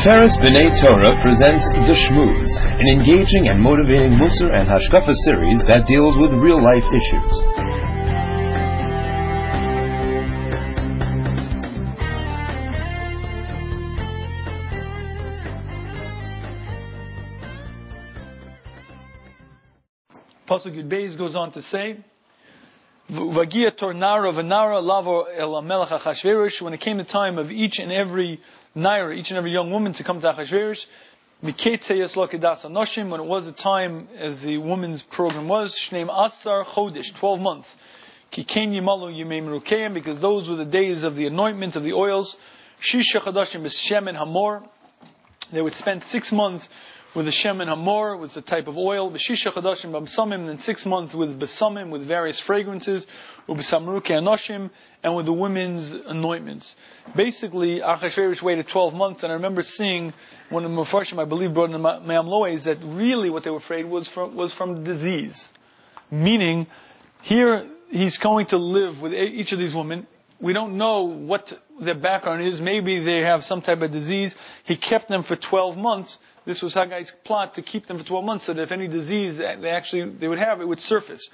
Tiferes B'nai Torah presents The Shmooze, an engaging and motivating Musar and Hashkafa series that deals with real life issues. Pasuk Yud Beis goes on to say, Vagia. When it came the time of each and every naira, each and every young woman to come to Achashverosh, when it was the time as the woman's program was, Shneim Asar Chodesh, 12 months. Kikain Yimalu Yimei because those were the days of the anointment of the oils. Shisha Chadashim B'Shem Hamor. They would spend six months with the Shem and Hamor, was a type of oil, Vishisha Chadashim Bamsamim, and then six months with Besamim, with various fragrances, Ubesamruke Anoshim, and with the women's anointments. Basically, Achashverosh waited 12 months, and I remember seeing one of the Mepharshim, I believe, brought in Me'am Lois, that really what they were afraid was from, was from disease. Meaning, here he's going to live with each of these women. We don't know what their background is. Maybe they have some type of disease. He kept them for 12 months, this was Hegai's plot to keep them for 12 months so that if any disease they actually they would have, it would surface.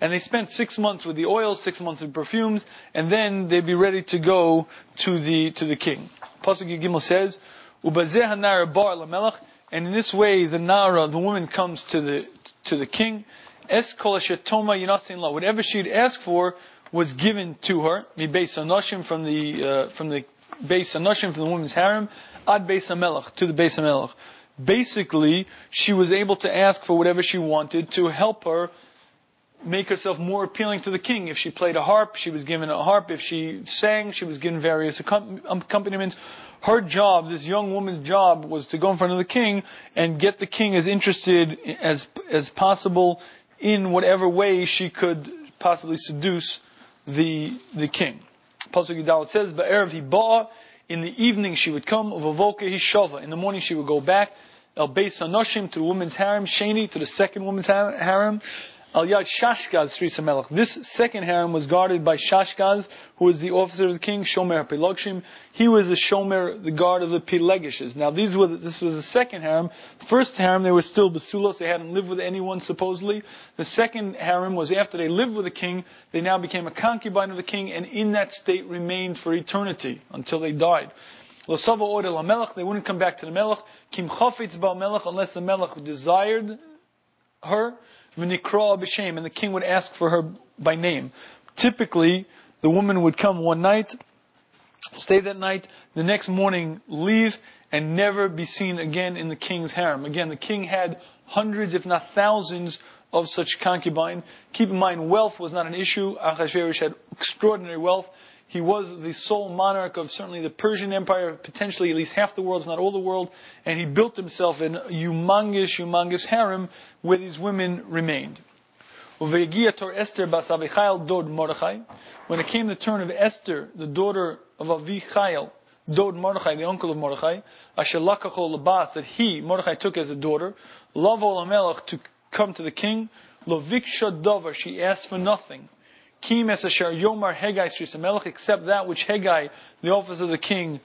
And they spent six months with the oils, six months with perfumes, and then they'd be ready to go to the to the king. Pasuk Gimel says, "Ubazeh nara bar lamelech," and in this way the nara, the woman, comes to the to the king. Es kol shetoma. Whatever she'd asked for was given to her. Mi beis anoshim from the uh, from the beis anoshim from the woman's harem ad beis melech to the beis melech basically, she was able to ask for whatever she wanted to help her make herself more appealing to the king. If she played a harp, she was given a harp. If she sang, she was given various accompaniments. Her job, this young woman's job, was to go in front of the king and get the king as interested as as possible in whatever way she could possibly seduce the the king. Pasuk Yudal says. In the evening she would come. In the morning she would go back. El Beis Anoshim to the woman's harem, Sheni to the second woman's harem, Al Yad Shashgaz Sri Melech. This second harem was guarded by Shashgaz, who was the officer of the king, Shomer Pelogshim. He was the Shomer, the guard of the Pelegishes. Now these were, this was the second harem. The first harem, they were still Basulos, they hadn't lived with anyone supposedly. The second harem was after they lived with the king, they now became a concubine of the king, and in that state remained for eternity, until they died. Losava order la melech, they wouldn't come back to the melech. Kim chafetz ba melech, unless the melech desired her. V'nikra b'shem, and the king would ask for her by name. Typically, the woman would come one night, stay that night, the next morning leave, and never be seen again in the king's harem. Again, the king had hundreds, if not thousands, of such concubine. Keep in mind, wealth was not an issue. Achashverosh had extraordinary wealth. He was the sole monarch of certainly the Persian Empire, potentially at least half the world, if not all the world, and he built himself an humongous, humongous harem where these women remained. When it came the turn of Esther, the daughter of Avichail, Dod Mordechai, the uncle of Mordechai, Ashelakacho Labas, that he, Mordechai, took as a daughter, Lavo Lamelech, to come to the king, Loviksha Dover, she asked for nothing. Yomar except that which Hegai, the office of the king,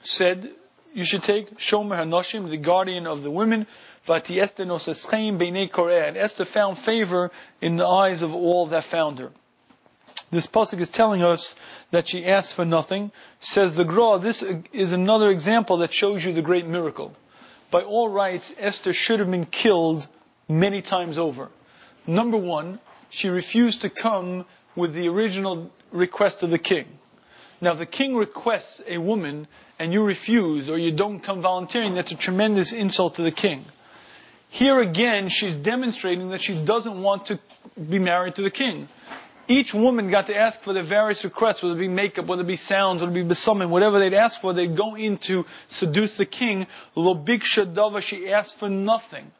said you should take. Shomer Hanoshim, the guardian of the women. Esther. And Esther found favor in the eyes of all that found her. This pasuk is telling us that she asked for nothing. Says the Gra, this is another example that shows you the great miracle. By all rights, Esther should have been killed many times over. Number one, she refused to come with the original request of the king. Now, the king requests a woman and you refuse or you don't come volunteering, that's a tremendous insult to the king. Here again, she's demonstrating that she doesn't want to be married to the king. Each woman got to ask for their various requests, whether it be makeup, whether it be sounds, whether it be besummon, whatever they'd ask for, they'd go in to seduce the king. Lo big shadava, she asked for nothing.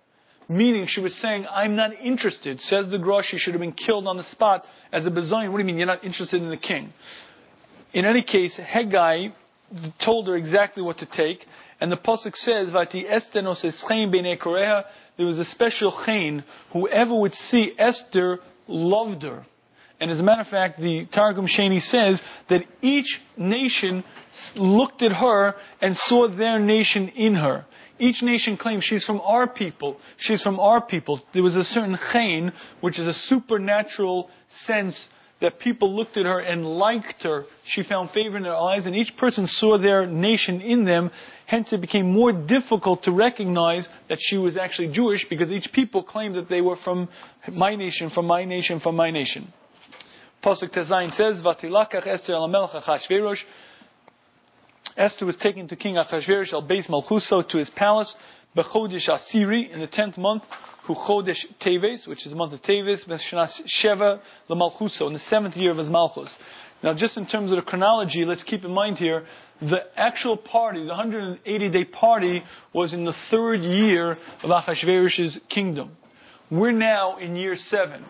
Meaning she was saying, I'm not interested. Says the Grosh, she should have been killed on the spot as a bezoin. What do you mean you're not interested in the king? In any case, Hegai told her exactly what to take. And the Pasuk says, Vati estenos eschein b'nei There was a special chain. Whoever would see Esther loved her. And as a matter of fact, the Targum Sheni says that each nation looked at her and saw their nation in her. Each nation claims she's from our people. She's from our people. There was a certain chain, which is a supernatural sense that people looked at her and liked her. She found favor in their eyes, and each person saw their nation in them. Hence, it became more difficult to recognize that she was actually Jewish because each people claimed that they were from my nation, from my nation, from my nation. Pasuk Tezayin says, "Vatilakach Esther Achashverosh." Esther was taken to King Achashverosh al Beis Malchuso to his palace, Bechodish Asiri, in the tenth month, who Chodesh Teves, which is the month of Teves, Meshanas Sheva Lamalchuso, in the seventh year of his Malchus. Now, just in terms of the chronology, let's keep in mind here, the actual party, the 180 day party, was in the third year of Achashverosh's kingdom. We're now in year seven.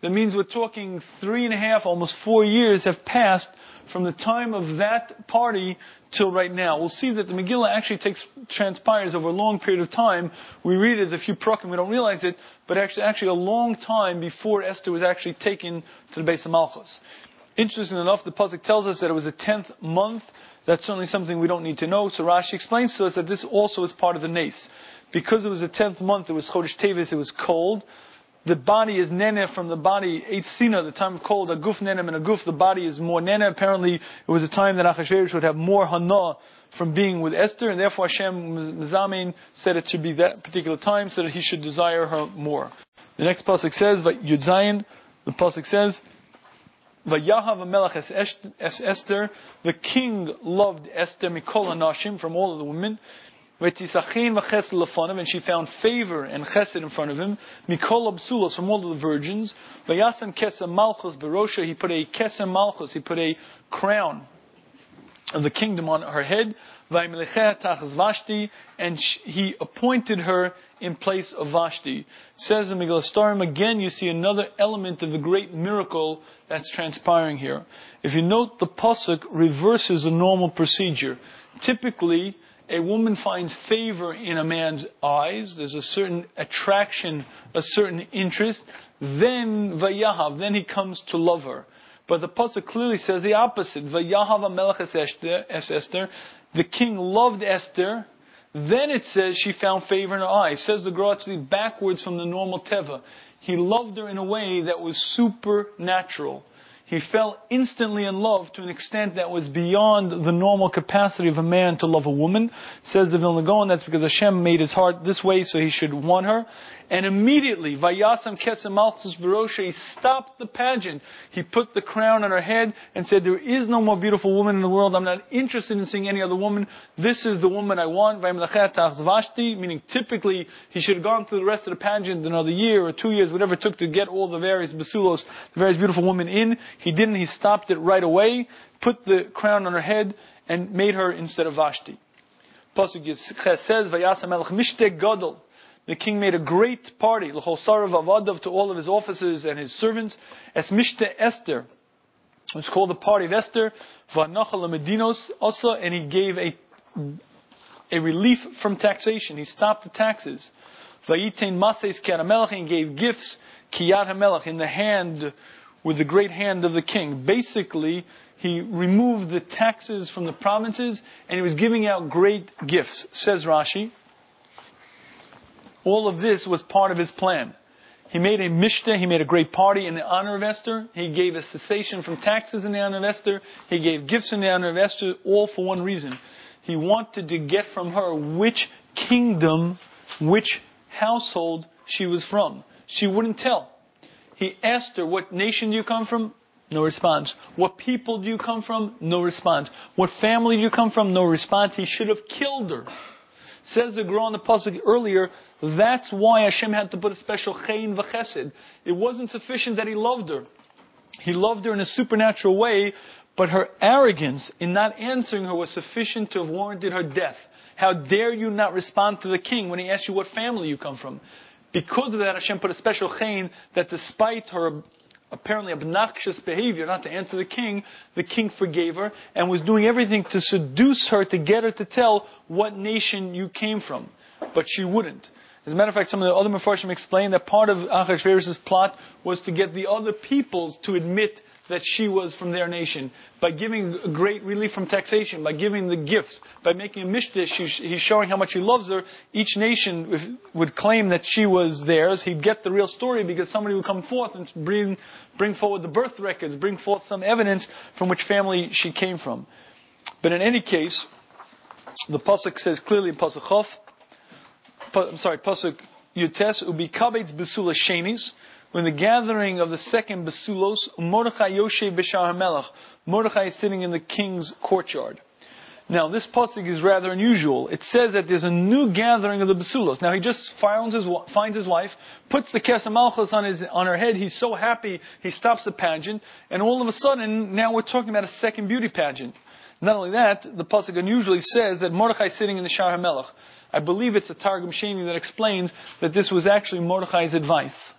That means we're talking three and a half, almost four years have passed from the time of that party till right now. We'll see that the Megillah actually takes, transpires over a long period of time. We read it as a few prakim, we don't realize it, but actually, actually a long time before Esther was actually taken to the Beis of Malchus. Interesting enough, the Pasuk tells us that it was the tenth month. That's certainly something we don't need to know. So Rashi explains to us that this also is part of the nace. Because it was the tenth month, it was Chodesh Tevis, it was cold the body is nene from the body, Eitzina, the time of cold, a guf nenem and a guf, the body is more nene. Apparently, it was a time that Achashverosh would have more hana from being with Esther, and therefore Hashem Mizamin said it should be that particular time so that he should desire her more. The next pasuk says, Yud Zayin, the pasuk says, Vayahav Melech es Esther, the king loved Esther Mikol Nashim from all of the women, and she found favor and chesed in front of him. Mikol absulos from all of the virgins. Vayasam kesem malchus berosha. He put a kesem malchus. He put a crown of the kingdom on her head. Vashti, and he appointed her in place of Vashti. says in Megillah again you see another element of the great miracle that's transpiring here. If you note, the pasuk reverses a normal procedure. Typically, a woman finds favor in a man's eyes, there's a certain attraction, a certain interest, then vayahav, then he comes to love her. But the pasuk clearly says the opposite. Vayahav melech es Esther. The king loved Esther. Then it says she found favor in her eyes. Says the Gratzli backwards from the normal teva. He loved her in a way that was supernatural. He fell instantly in love to an extent that was beyond the normal capacity of a man to love a woman. Says the Vilna Gaon, that's because Hashem made his heart this way so he should want her. And immediately, Vayasam Kesem Malchus Barosha, he stopped the pageant. He put the crown on her head and said, there is no more beautiful woman in the world. I'm not interested in seeing any other woman. This is the woman I want. Vashti, meaning typically, he should have gone through the rest of the pageant another year or two years, whatever it took to get all the various basulos, the various beautiful women in. He didn't. He stopped it right away, put the crown on her head, and made her instead of Vashti. Pasuk says, Vayasam Mishte Gadol. The king made a great party, l'chosarav avadav, to all of his officers and his servants. Es mishte Esther. It's called the party of Esther. V'anachal medinos also, and he gave a, a relief from taxation. He stopped the taxes. Vayitain mases karamelech, and gave gifts, kiyat hamelech, in the hand, with the great hand of the king. Basically, he removed the taxes from the provinces, and he was giving out great gifts, says Rashi. All of this was part of his plan. He made a mishta, he made a great party in the honor of Esther. He gave a cessation from taxes in the honor of Esther. He gave gifts in the honor of Esther, all for one reason. He wanted to get from her which kingdom, which household she was from. She wouldn't tell. He asked her, what nation do you come from? No response. What people do you come from? No response. What family do you come from? No response. He should have killed her. Says the Gra on the Pasuk earlier, that's why Hashem had to put a special chayin v'chesed. It wasn't sufficient that He loved her. He loved her in a supernatural way, but her arrogance in not answering her was sufficient to have warranted her death. How dare you not respond to the king when he asks you what family you come from? Because of that, Hashem put a special chayin that despite her apparently obnoxious behavior not to answer the king, the king forgave her and was doing everything to seduce her to get her to tell what nation you came from. But she wouldn't. As a matter of fact, some of the other Mepharshim explain that part of Achashverosh's plot was to get the other peoples to admit that she was from their nation by giving great relief from taxation, by giving the gifts, by making a mishtish. He's showing how much he loves her. Each nation would claim that she was theirs. He'd get the real story because somebody would come forth and bring, bring forward the birth records, bring forth some evidence from which family she came from. But in any case, the pasuk says clearly in pasuk Chof, I'm sorry, pasuk Yutes ubikabetz besula shenis when the gathering of the second Basulos, Mordechai Yoshe Bishar Melech, Mordechai is sitting in the king's courtyard. Now, this pasuk is rather unusual. It says that there's a new gathering of the Basulos. Now, he just finds his, finds his wife, puts the Kesem Malchus on, on her head. He's so happy, he stops the pageant, and all of a sudden, now we're talking about a second beauty pageant. Not only that, the pasuk unusually says that Mordechai is sitting in the Shar HaMelech. I believe it's a Targum Sheni that explains that this was actually Mordechai's advice.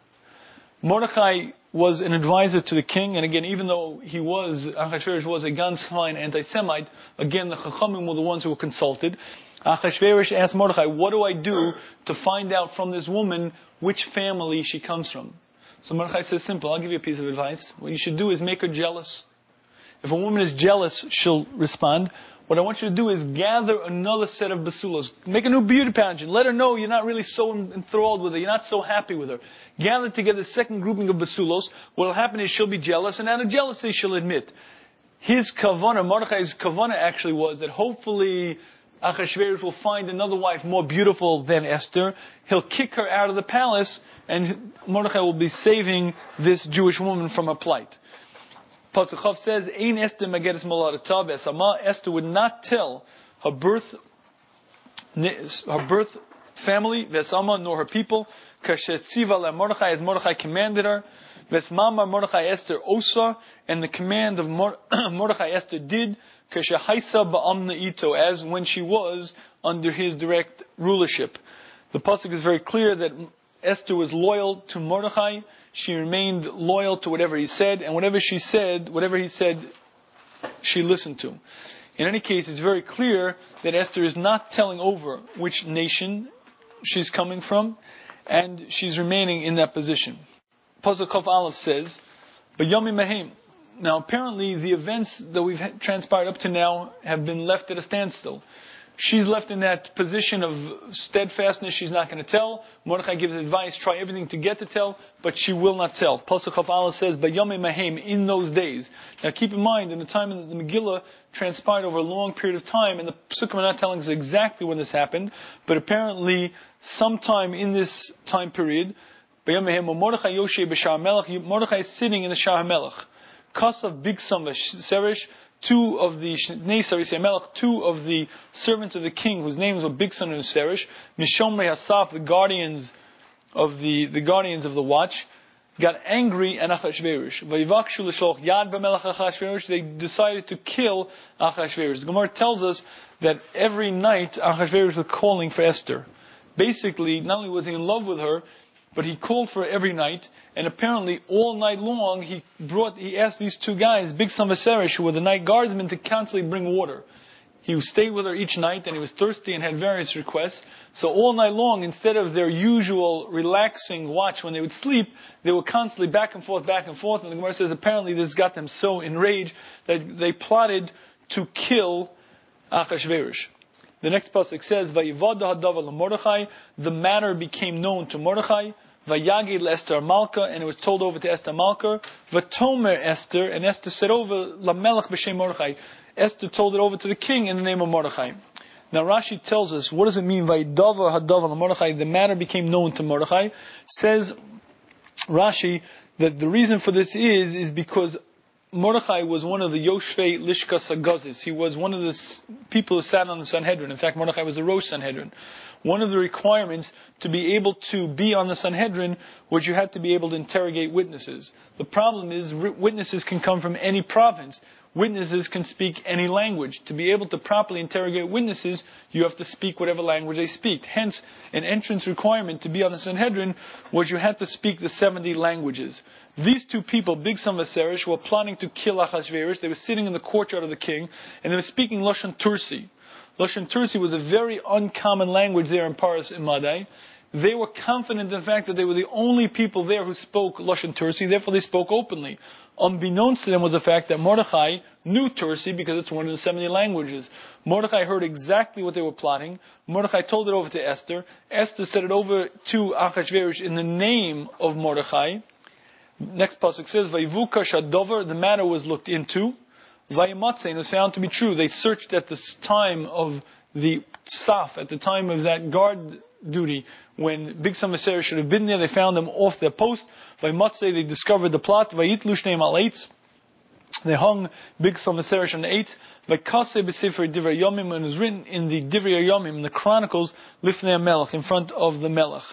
Mordechai was an advisor to the king, and again, even though he was, Achashverosh was a fine anti-Semite, again, the Chachamim were the ones who were consulted. Achashverosh asked Mordechai, what do I do to find out from this woman which family she comes from? So Mordechai says, simple, I'll give you a piece of advice. What you should do is make her jealous. If a woman is jealous, she'll respond. What I want you to do is gather another set of basulas. Make a new beauty pageant. Let her know you're not really so enthralled with her. You're not so happy with her. Gather together a second grouping of basulos. What will happen is she'll be jealous, and out of jealousy she'll admit. His kavana, Mordechai's kavana actually was that hopefully Achashverosh will find another wife more beautiful than Esther. He'll kick her out of the palace, and Mordechai will be saving this Jewish woman from her plight. Pasuk says, "Ein Esther mageres molarata besama." Esther would not tell her birth, her birth family vesama nor her people. Kashetziva Mordechai as Mordechai commanded her. Vesmama Mordechai Esther osa, and the command of Mordechai Esther did. Kashehaisa ba'amna ito, as when she was under his direct rulership. The pasuk is very clear that Esther was loyal to Mordechai. She remained loyal to whatever he said, and whatever she said, whatever he said, she listened to. In any case, it's very clear that Esther is not telling over which nation she's coming from, and she's remaining in that position. Pasuk Chof Aleph says, "But Yomi Mahim." Now, apparently, the events that we've transpired up to now have been left at a standstill. She's left in that position of steadfastness. She's not going to tell. Mordechai gives advice, try everything to get to tell, but she will not tell. Pasuk of Allah says, Bayame Mahem, in those days. Now keep in mind, in the time that the Megillah transpired over a long period of time, and the Psukim are not telling us exactly when this happened, but apparently sometime in this time period, Bayame Mahem, Mordechai Yoshe Mordechai is sitting in the Shah Melech. Kasav Bigsam Serish, two of the Melech, two of the servants of the king, whose names were Bigson and Serish, Mishomrei Hasaf, the guardians of the, the guardians of the watch, got angry at Achashverosh. Yad They decided to kill Achashverosh. The Gemara tells us that every night Achashverosh was calling for Esther. Basically, not only was he in love with her, but he called for every night, and apparently all night long he brought, he asked these two guys, Big Samvaserish, who were the night guardsmen, to constantly bring water. He stayed with her each night, and he was thirsty and had various requests. So all night long, instead of their usual relaxing watch when they would sleep, they were constantly back and forth, back and forth. And the Gemara says apparently this got them so enraged that they plotted to kill Achashverosh. The next pasuk says, Mordechai. The matter became known to Mordechai. Vayagid Esther Malka, and it was told over to Esther Malka. Vatomer Esther, and Esther said over Lamelech b'shem Mordechai. Esther told it over to the king in the name of Mordechai. Now Rashi tells us, what does it mean, Vaydavar Hadavar Mordechai? The matter became known to Mordechai. Says Rashi that the reason for this is, is because Mordechai was one of the Yoshvei Lishka Sagazis. He was one of the people who sat on the Sanhedrin. In fact, Mordechai was a Rosh Sanhedrin. One of the requirements to be able to be on the Sanhedrin was you had to be able to interrogate witnesses. The problem is witnesses can come from any province. Witnesses can speak any language. To be able to properly interrogate witnesses, you have to speak whatever language they speak. Hence, an entrance requirement to be on the Sanhedrin was you had to speak the 70 languages. These two people, Big Bigsan Vaserish, were planning to kill Achashverosh. They were sitting in the courtyard of the king, and they were speaking Lashon Tursi. Lashon Tursi was a very uncommon language there in Paras and Madai. They were confident in the fact that they were the only people there who spoke Lashon Tursi, therefore they spoke openly. Unbeknownst to them was the fact that Mordechai knew Tursi because it's one of the 70 languages. Mordechai heard exactly what they were plotting. Mordechai told it over to Esther. Esther said it over to Achashverosh in the name of Mordechai. Next pasuk says, "Vayivuka shadover." The matter was looked into. Vayimatze and was found to be true. They searched at the time of the saf, at the time of that guard duty, when Bigsan Vaserish should have been there. They found them off their post. Vayimatze, they discovered the plot. Vayitlu shneim al They hung Bigsan Vaserish on the eight. Vaikase b'sefer divrei yomim, and was written in the divrei yomim, the Chronicles, lifnei melech, in front of the melech.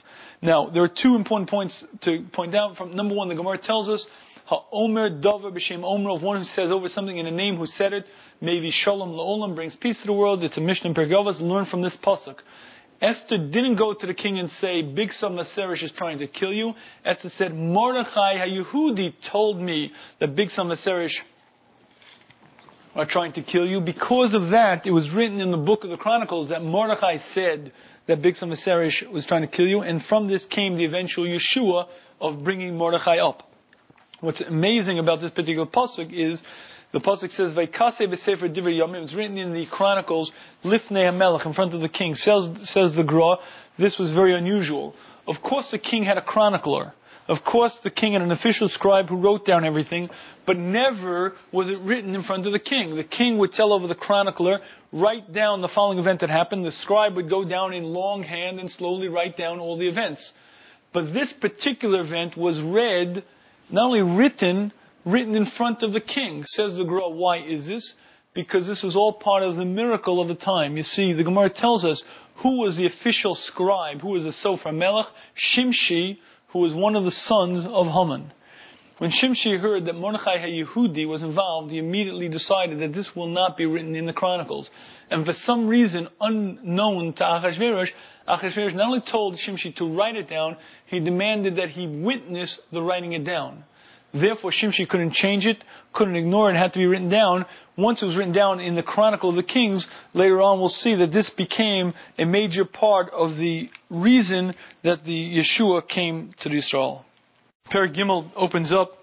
Now, there are two important points to point out. From number one, the Gemara tells us Ha'omer Dover B'Shem Omer, of one who says over something in a name who said it, maybe Shalom La'olam brings peace to the world. It's a Mishnah in Pirkei Avos. Learn from this pasuk. Esther didn't go to the king and say, Bigsan Vaserish is trying to kill you. Esther said, Mordechai HaYehudi told me that Bigsan Vaserish are trying to kill you. Because of that, it was written in the book of the Chronicles that Mordechai said that Bigsan Vaserish was trying to kill you, and from this came the eventual Yeshua of bringing Mordechai up. What's amazing about this particular pasuk is the pasuk says, "Vaikase b'sefer divrei yomim." It's written in the Chronicles, "Lifnei hamelech," in front of the king. Says, says the Gra, this was very unusual. Of course, the king had a chronicler. Of course, the king had an official scribe who wrote down everything, but never was it written in front of the king. The king would tell over the chronicler, write down the following event that happened. The scribe would go down in longhand and slowly write down all the events. But this particular event was read, not only written, written in front of the king. Says the Gra, why is this? Because this was all part of the miracle of the time. You see, the Gemara tells us who was the official scribe, who was the Sofer Melech, Shimshi, who was one of the sons of Haman. When Shimshi heard that Mordechai HaYehudi was involved, he immediately decided that this will not be written in the Chronicles. And for some reason unknown to Achashverosh, Achashverosh not only told Shimshi to write it down, he demanded that he witness the writing it down. Therefore, Shimshi couldn't change it, couldn't ignore it, had to be written down. Once it was written down in the Chronicle of the Kings, later on we'll see that this became a major part of the reason that the Yeshua came to Israel. Perek Gimel opens up,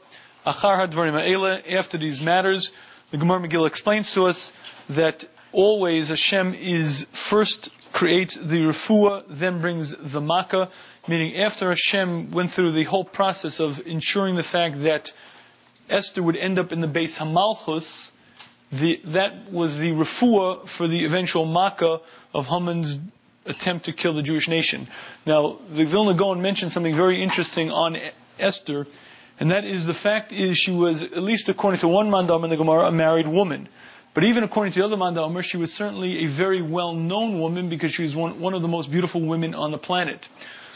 Achar HaDvarim after these matters, the Gemara Megillah explains to us that always Hashem is first creates the refuah, then brings the makkah, meaning after Hashem went through the whole process of ensuring the fact that Esther would end up in the base Hamalchus, the, that was the refuah for the eventual makkah of Haman's attempt to kill the Jewish nation. Now, the Vilna Gaon mentioned something very interesting on Esther, and that is the fact is she was, at least according to one mandam in the Gemara, a married woman. But even according to the other mandam, she was certainly a very well-known woman because she was one, one of the most beautiful women on the planet.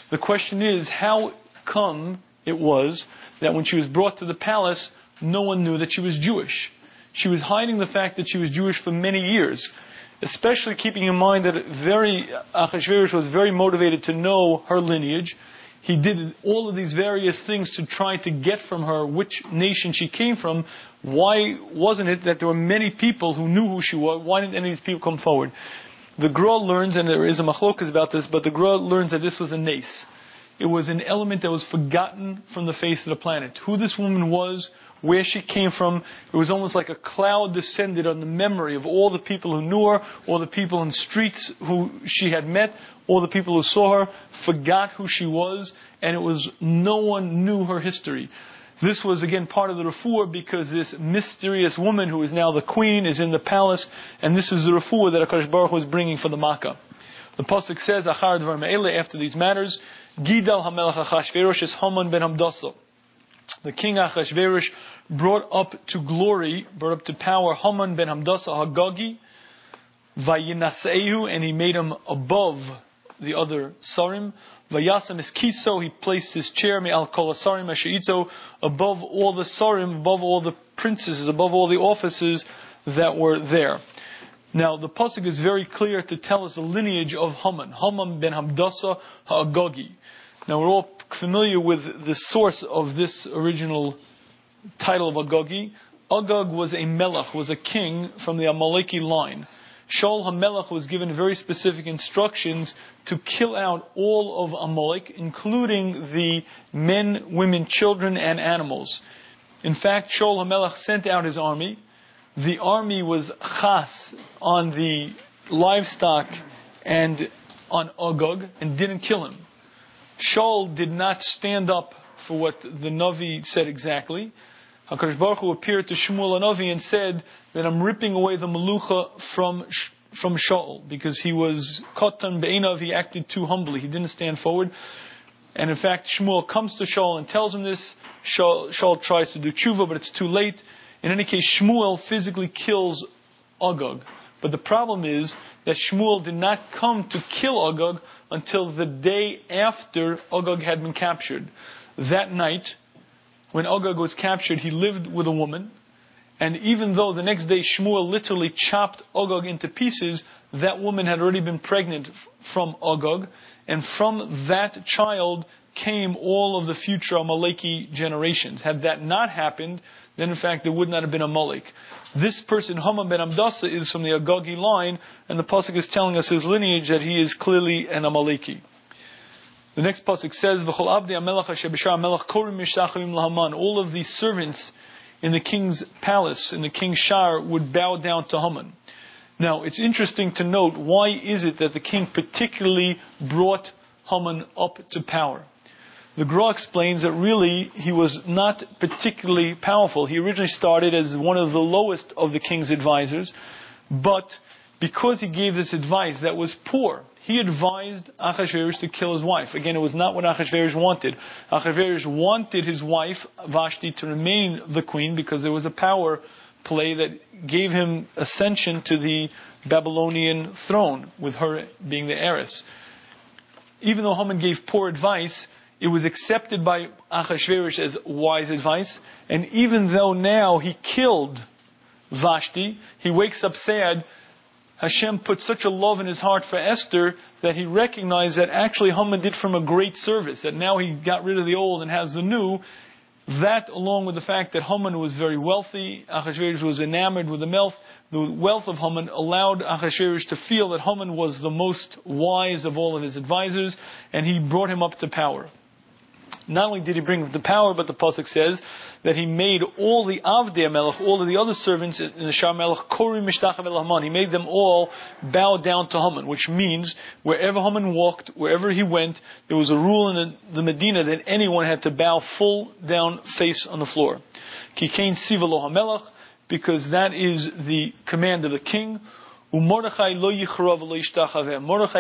The question is, how come it was that when she was brought to the palace, no one knew that she was Jewish? She was hiding the fact that she was Jewish for many years, especially keeping in mind that very Achashverosh was very motivated to know her lineage he did all of these various things to try to get from her which nation she came from. Why wasn't it that there were many people who knew who she was? Why didn't any of these people come forward? The Gra learns, and there is a machlokas about this, but the Gra learns that this was a nace. It was an element that was forgotten from the face of the planet. Who this woman was, where she came from. It was almost like a cloud descended on the memory of all the people who knew her, all the people in streets who she had met, all the people who saw her, forgot who she was, and it was no one knew her history. This was again part of the refuah because this mysterious woman who is now the queen is in the palace, and this is the refuah that Akash Baruch was bringing for the Makkah. The pasuk says, "Achar After these matters, Gidal Hamelach Haman ben Hamdasa the king Achashverosh brought up to glory, brought up to power Haman ben Hamdasa Hagagi, Vayinasehu, and he made him above the other Sarim. Vayasam is Kiso, he placed his chair, me al Sarim Ashaito, above all the Sarim, above all the princesses, above all the officers that were there. Now, the Pasuk is very clear to tell us the lineage of Haman. Haman ben Hamdasa Hagagi. Now, we're all familiar with the source of this original title of Agagi. Agag was a melech, was a king from the Amaleki line. Shaul HaMelech was given very specific instructions to kill out all of Amalek, including the men, women, children, and animals. In fact, Shaul HaMelech sent out his army. The army was chas on the livestock and on Agag and didn't kill him. Shaul did not stand up for what the Navi said exactly. HaKadosh Baruch Hu appeared to Shmuel and Navi and said that I'm ripping away the Malucha from, from Shaul because he was Kotan Be'enav, he acted too humbly, he didn't stand forward. And in fact, Shmuel comes to Shaul and tells him this. Shaul, Shaul tries to do tshuva, but it's too late. In any case, Shmuel physically kills Agag. But the problem is that Shmuel did not come to kill Agag until the day after Agag had been captured. That night, when Agag was captured, he lived with a woman. And even though the next day Shmuel literally chopped Agag into pieces, that woman had already been pregnant from Agag. And from that child came all of the future Amaleki generations. Had that not happened, then in fact there would not have been a Amalek. This person, Haman ben Amdasa, is from the Agagi line, and the Pasuk is telling us his lineage that he is clearly an Amaleki. The next pasuk says. All of the servants in the king's palace, in the king's shar, would bow down to Haman. Now, it's interesting to note why is it that the king particularly brought Haman up to power. The Gra explains that really he was not particularly powerful. He originally started as one of the lowest of the king's advisors, but because he gave this advice that was poor, he advised Achashverosh to kill his wife. Again, it was not what Achashverosh wanted. Achashverosh wanted his wife, Vashti, to remain the queen because there was a power play that gave him ascension to the Babylonian throne, with her being the heiress. Even though Haman gave poor advice, it was accepted by Achashverosh as wise advice, and even though now he killed Vashti, he wakes up sad Hashem put such a love in his heart for Esther that he recognized that actually Haman did from a great service, that now he got rid of the old and has the new. That, along with the fact that Haman was very wealthy, Achashverosh was enamored with the wealth, the wealth of Haman allowed Achashverosh to feel that Haman was the most wise of all of his advisors, and he brought him up to power. Not only did he bring the power, but the pasuk says that he made all the Avdei Melech, all of the other servants in the Shar Melech, Kori Mishtachav Haman. He made them all bow down to Haman, which means wherever Haman walked, wherever he went, there was a rule in the, the Medina that anyone had to bow full down face on the floor. Kikain Sivalo HaMelech, because that is the command of the king. Mordechai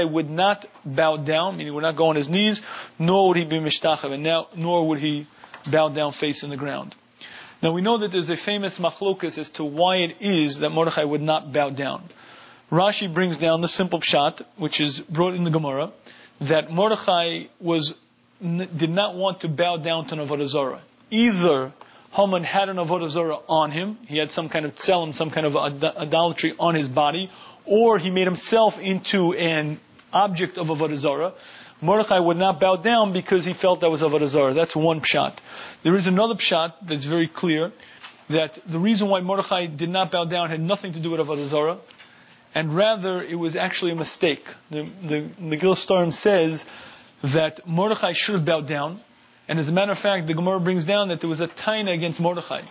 would not bow down, meaning would not go on his knees, nor would he be mishtachaveh, now, nor would he bow down face in the ground. Now we know that there's a famous machlokas as to why it is that Mordechai would not bow down. Rashi brings down the simple pshat, which is brought in the Gemara, that Mordechai was, did not want to bow down to Avodah Zarah. Either Haman had an Avodah Zarah on him, he had some kind of tzelem, some kind of idolatry on his body, or he made himself into an object of Avodah Zarah. Mordechai would not bow down because he felt that was Avodah Zarah. That's one pshat. There is another pshat that's very clear that the reason why Mordechai did not bow down had nothing to do with Avodah Zarah, and rather it was actually a mistake. The, the Megillah Starim says that Mordechai should have bowed down, and as a matter of fact, the Gemara brings down that there was a taina against Mordechai.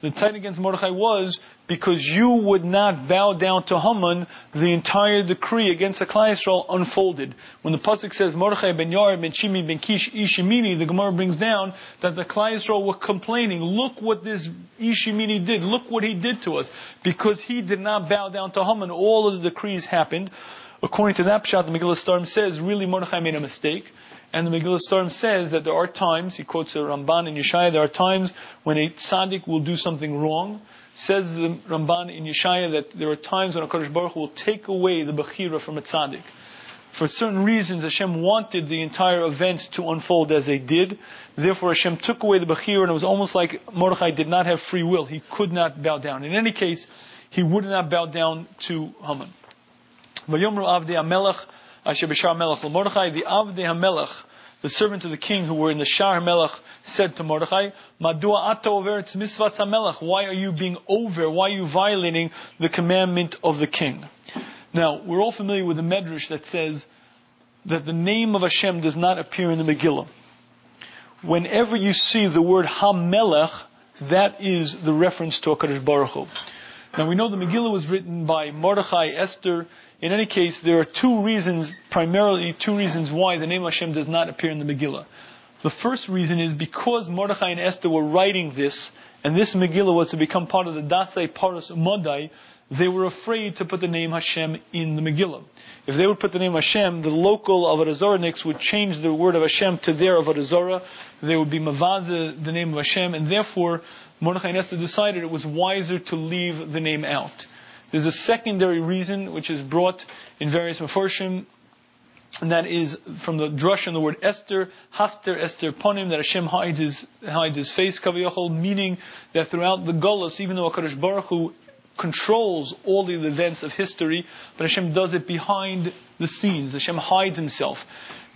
The taina against Mordechai was because you would not bow down to Haman, the entire decree against the Yisrael unfolded. When the pasuk says Mordechai ben Yair ben Shimi ben Kish Ishimini, the Gemara brings down that the Yisrael were complaining, look what this Ishimini did, look what he did to us. Because he did not bow down to Haman, all of the decrees happened. According to that pshat, the Megillah Starim says, really Mordechai made a mistake. And the Megillah Starim says that there are times, he quotes a Ramban in Yeshaya, there are times when a tzaddik will do something wrong. Says the Ramban in Yeshaya that there are times when HaKadosh Baruch Hu will take away the Bechira from a tzaddik. For certain reasons, Hashem wanted the entire event to unfold as they did. Therefore, Hashem took away the Bechira, and it was almost like Mordechai did not have free will. He could not bow down. In any case, he would not bow down to Haman. B'Shar Melech Mordechai, the Avdei HaMelech, the servant of the king who were in the Shar Melech, said to Mordechai, Madua ato over it's mitzvah Melech. Why are you being over? Why are you violating the commandment of the king? Now, we're all familiar with the Medrash that says that the name of Hashem does not appear in the Megillah. Whenever you see the word HaMelech, that is the reference to HaKadosh Baruch Hu. Now we know the Megillah was written by Mordechai, Esther. In any case, there are two reasons, primarily two reasons why the name Hashem does not appear in the Megillah. The first reason is because Mordechai and Esther were writing this, and this Megillah was to become part of the Dasei Paras Umadai, they were afraid to put the name Hashem in the Megillah. If they would put the name Hashem, the local Avodah would change the word of Hashem to their Avodah They would be Mavaza, the name of Hashem, and therefore Mordechai and Esther decided it was wiser to leave the name out. There's a secondary reason which is brought in various Meforshim, and that is from the drush on the word Esther, Haster Esther Ponim, that Hashem hides his, hides his face, Kaviyachol, meaning that throughout the Golos, even though HaKadosh Baruch Hu controls all the events of history, but Hashem does it behind the scenes. Hashem hides himself.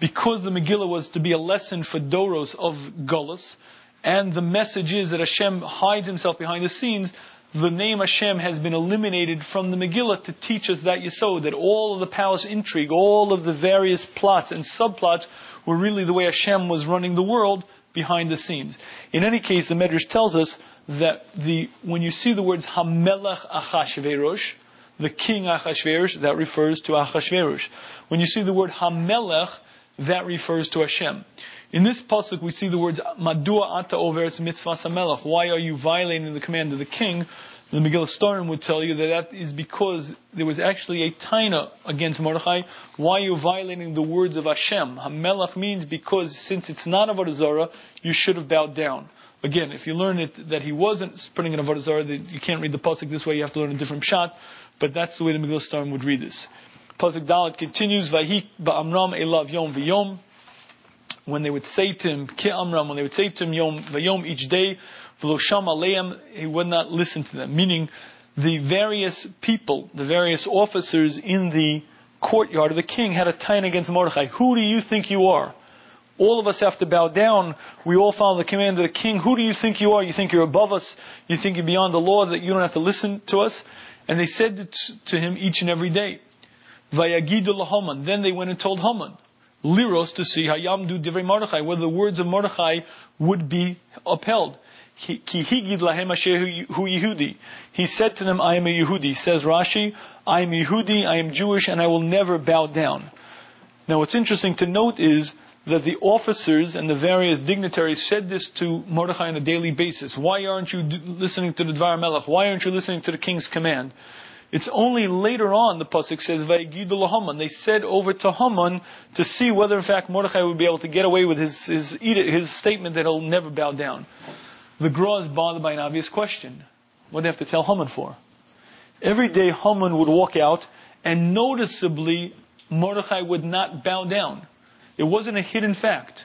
Because the Megillah was to be a lesson for Doros of Golos, and the message is that Hashem hides himself behind the scenes, the name Hashem has been eliminated from the Megillah to teach us that Yisod, that all of the palace intrigue, all of the various plots and subplots were really the way Hashem was running the world behind the scenes. In any case, the Medrash tells us that the when you see the words Hamelech Achashverosh, the king Achashverosh, that refers to Achashverosh. When you see the word Hamelach, that refers to Hashem. In this pasuk, we see the words Madua ata overetz mitzvah samelech. Why are you violating the command of the king? The Megillah Storim would tell you that that is because there was actually a taina against Mordechai. Why are you violating the words of Hashem? Hamelech means because since it's not Avodah Zarah, you should have bowed down. Again, if you learn it that he wasn't putting an avodah zarah, you can't read the pasuk this way. You have to learn a different shot. But that's the way the Megillah Starim would read this. Pasuk Dalit continues, "Vayik ba'amram elav yom v'yom." When they would say to him, "Ki amram," when they would say to him, "Yom v'yom," each day, "V'losham aleim," he would not listen to them. Meaning, the various people, the various officers in the courtyard of the king had a tie against Mordechai. Who do you think you are? All of us have to bow down. We all follow the command of the king. Who do you think you are? You think you're above us? You think you're beyond the law that you don't have to listen to us? And they said to him each and every day. Vayagidu. Then they went and told Haman. Liros to see Hayamdu divrei Mordechai, whether the words of Mordechai would be upheld. He said to them, I am a Yehudi. Says Rashi, I am Yehudi, I am Jewish, and I will never bow down. Now what's interesting to note is that the officers and the various dignitaries said this to Mordechai on a daily basis. Why aren't you listening to the Dvar Melech? Why aren't you listening to the king's command? It's only later on the pasuk says Vayigidu Haman. They said over to Haman to see whether in fact Mordechai would be able to get away with his his, his statement that he'll never bow down. The Gra is bothered by an obvious question. What do they have to tell Haman for? Every day Haman would walk out and noticeably Mordechai would not bow down. It wasn't a hidden fact.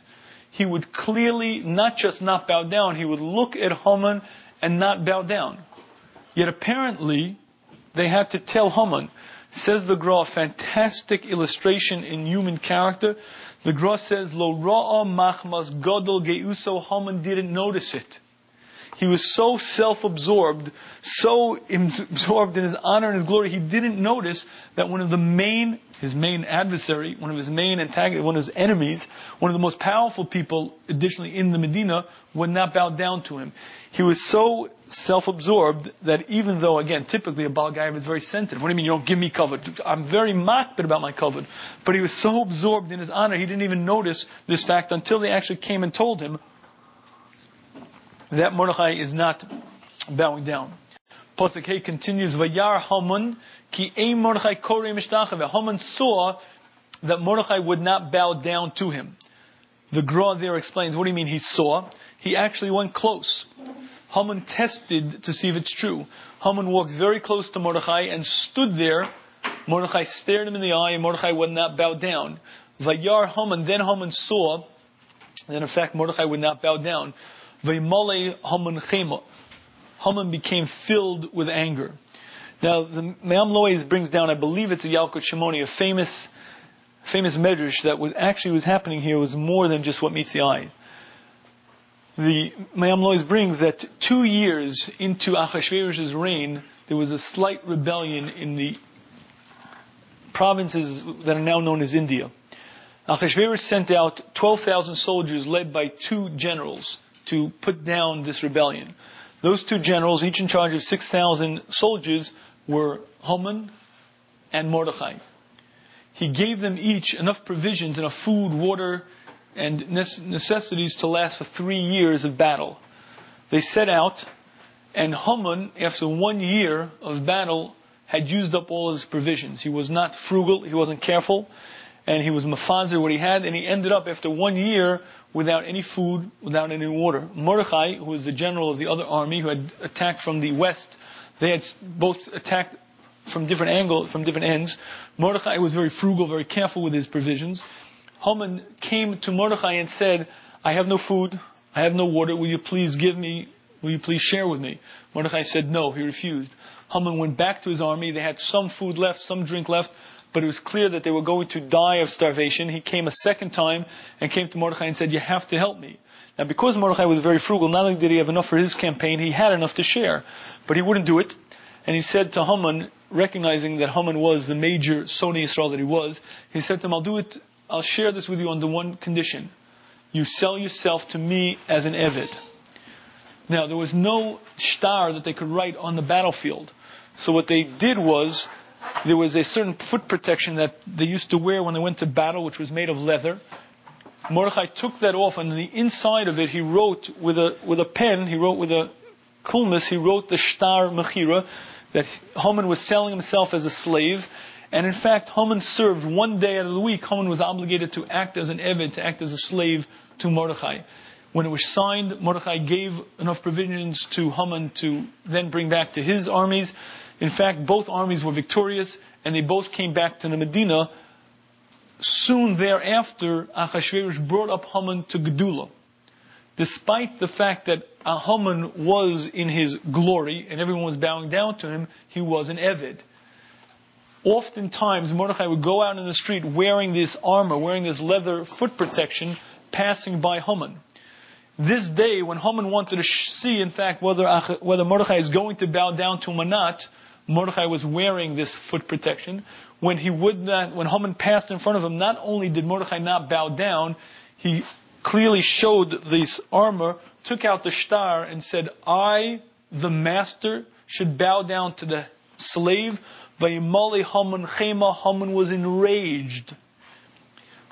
He would clearly not just not bow down, he would look at Haman and not bow down. Yet apparently, they had to tell Haman. Says the Gra, fantastic illustration in human character. The Gra says, Lo ra'a machmas godol geuso, Haman didn't notice it. He was so self-absorbed, so absorbed in his honor and his glory, he didn't notice that one of the main, his main adversary, one of his main antagonists, one of his enemies, one of the most powerful people, additionally in the Medina, would not bow down to him. He was so self-absorbed that even though, again, typically a Baal is very sensitive. What do you mean you don't give me cover? I'm very makbid about my cover. But he was so absorbed in his honor, he didn't even notice this fact until they actually came and told him that Mordechai is not bowing down. Pasuk Hey continues, Vayar Haman ki ein Mordechai kore mishtachave. Haman saw that Mordechai would not bow down to him. The Gra there explains, what do you mean he saw? He actually went close. Haman tested to see if it's true. Haman walked very close to Mordechai and stood there. Mordechai stared him in the eye and Mordechai would not bow down. Vayar Haman, then Haman saw that in fact Mordechai would not bow down. Vaymale Haman Chema. Haman became filled with anger. Now, the Me'am Lois brings down, I believe it's a Yalkut Shimoni, a famous, famous medrash that was actually was happening here was more than just what meets the eye. The Me'am Lois brings that two years into Achashverosh's reign, there was a slight rebellion in the provinces that are now known as India. Achashverosh sent out 12,000 soldiers led by two generals to put down this rebellion. Those two generals, each in charge of 6,000 soldiers, were Haman and Mordechai. He gave them each enough provisions, enough food, water, and necessities to last for three years of battle. They set out, and Haman, after one year of battle, had used up all his provisions. He was not frugal, he wasn't careful, and he was mafazer what he had, and he ended up after one year without any food, without any water. Mordechai, who was the general of the other army, who had attacked from the west, they had both attacked from different angles, from different ends. Mordechai was very frugal, very careful with his provisions. Haman came to Mordechai and said, I have no food, I have no water, will you please give me, will you please share with me? Mordechai said no, he refused. Haman went back to his army, they had some food left, some drink left, but it was clear that they were going to die of starvation. He came a second time and came to Mordechai and said, you have to help me. Now because Mordechai was very frugal, not only did he have enough for his campaign, he had enough to share. But he wouldn't do it. And he said to Haman, recognizing that Haman was the major Soni Israel that he was, he said to him, I'll do it I'll share this with you on the one condition. You sell yourself to me as an Eved. Now, there was no shtar that they could write on the battlefield. So what they did was, there was a certain foot protection that they used to wear when they went to battle, which was made of leather. Mordechai took that off, and on the inside of it, he wrote with a, with a pen, he wrote with a kulmis, he wrote the shtar mechira, that Haman was selling himself as a slave, and in fact, Haman served one day out of the week. Haman was obligated to act as an Eved, to act as a slave to Mordechai. When it was signed, Mordechai gave enough provisions to Haman to then bring back to his armies. In fact, both armies were victorious, and they both came back to the Medina. Soon thereafter, Achashverosh brought up Haman to Gedula. Despite the fact that uh, Haman was in his glory and everyone was bowing down to him, he was an Eved oftentimes Mordechai would go out in the street wearing this armor, wearing this leather foot protection, passing by Haman. This day, when Haman wanted to see, in fact, whether, whether Mordechai is going to bow down to him or not, Mordechai was wearing this foot protection. When he would not, when Haman passed in front of him, not only did Mordechai not bow down, he clearly showed this armor, took out the shtar, and said, I, the master, should bow down to the slave Vayimali Haman Chema, Haman was enraged.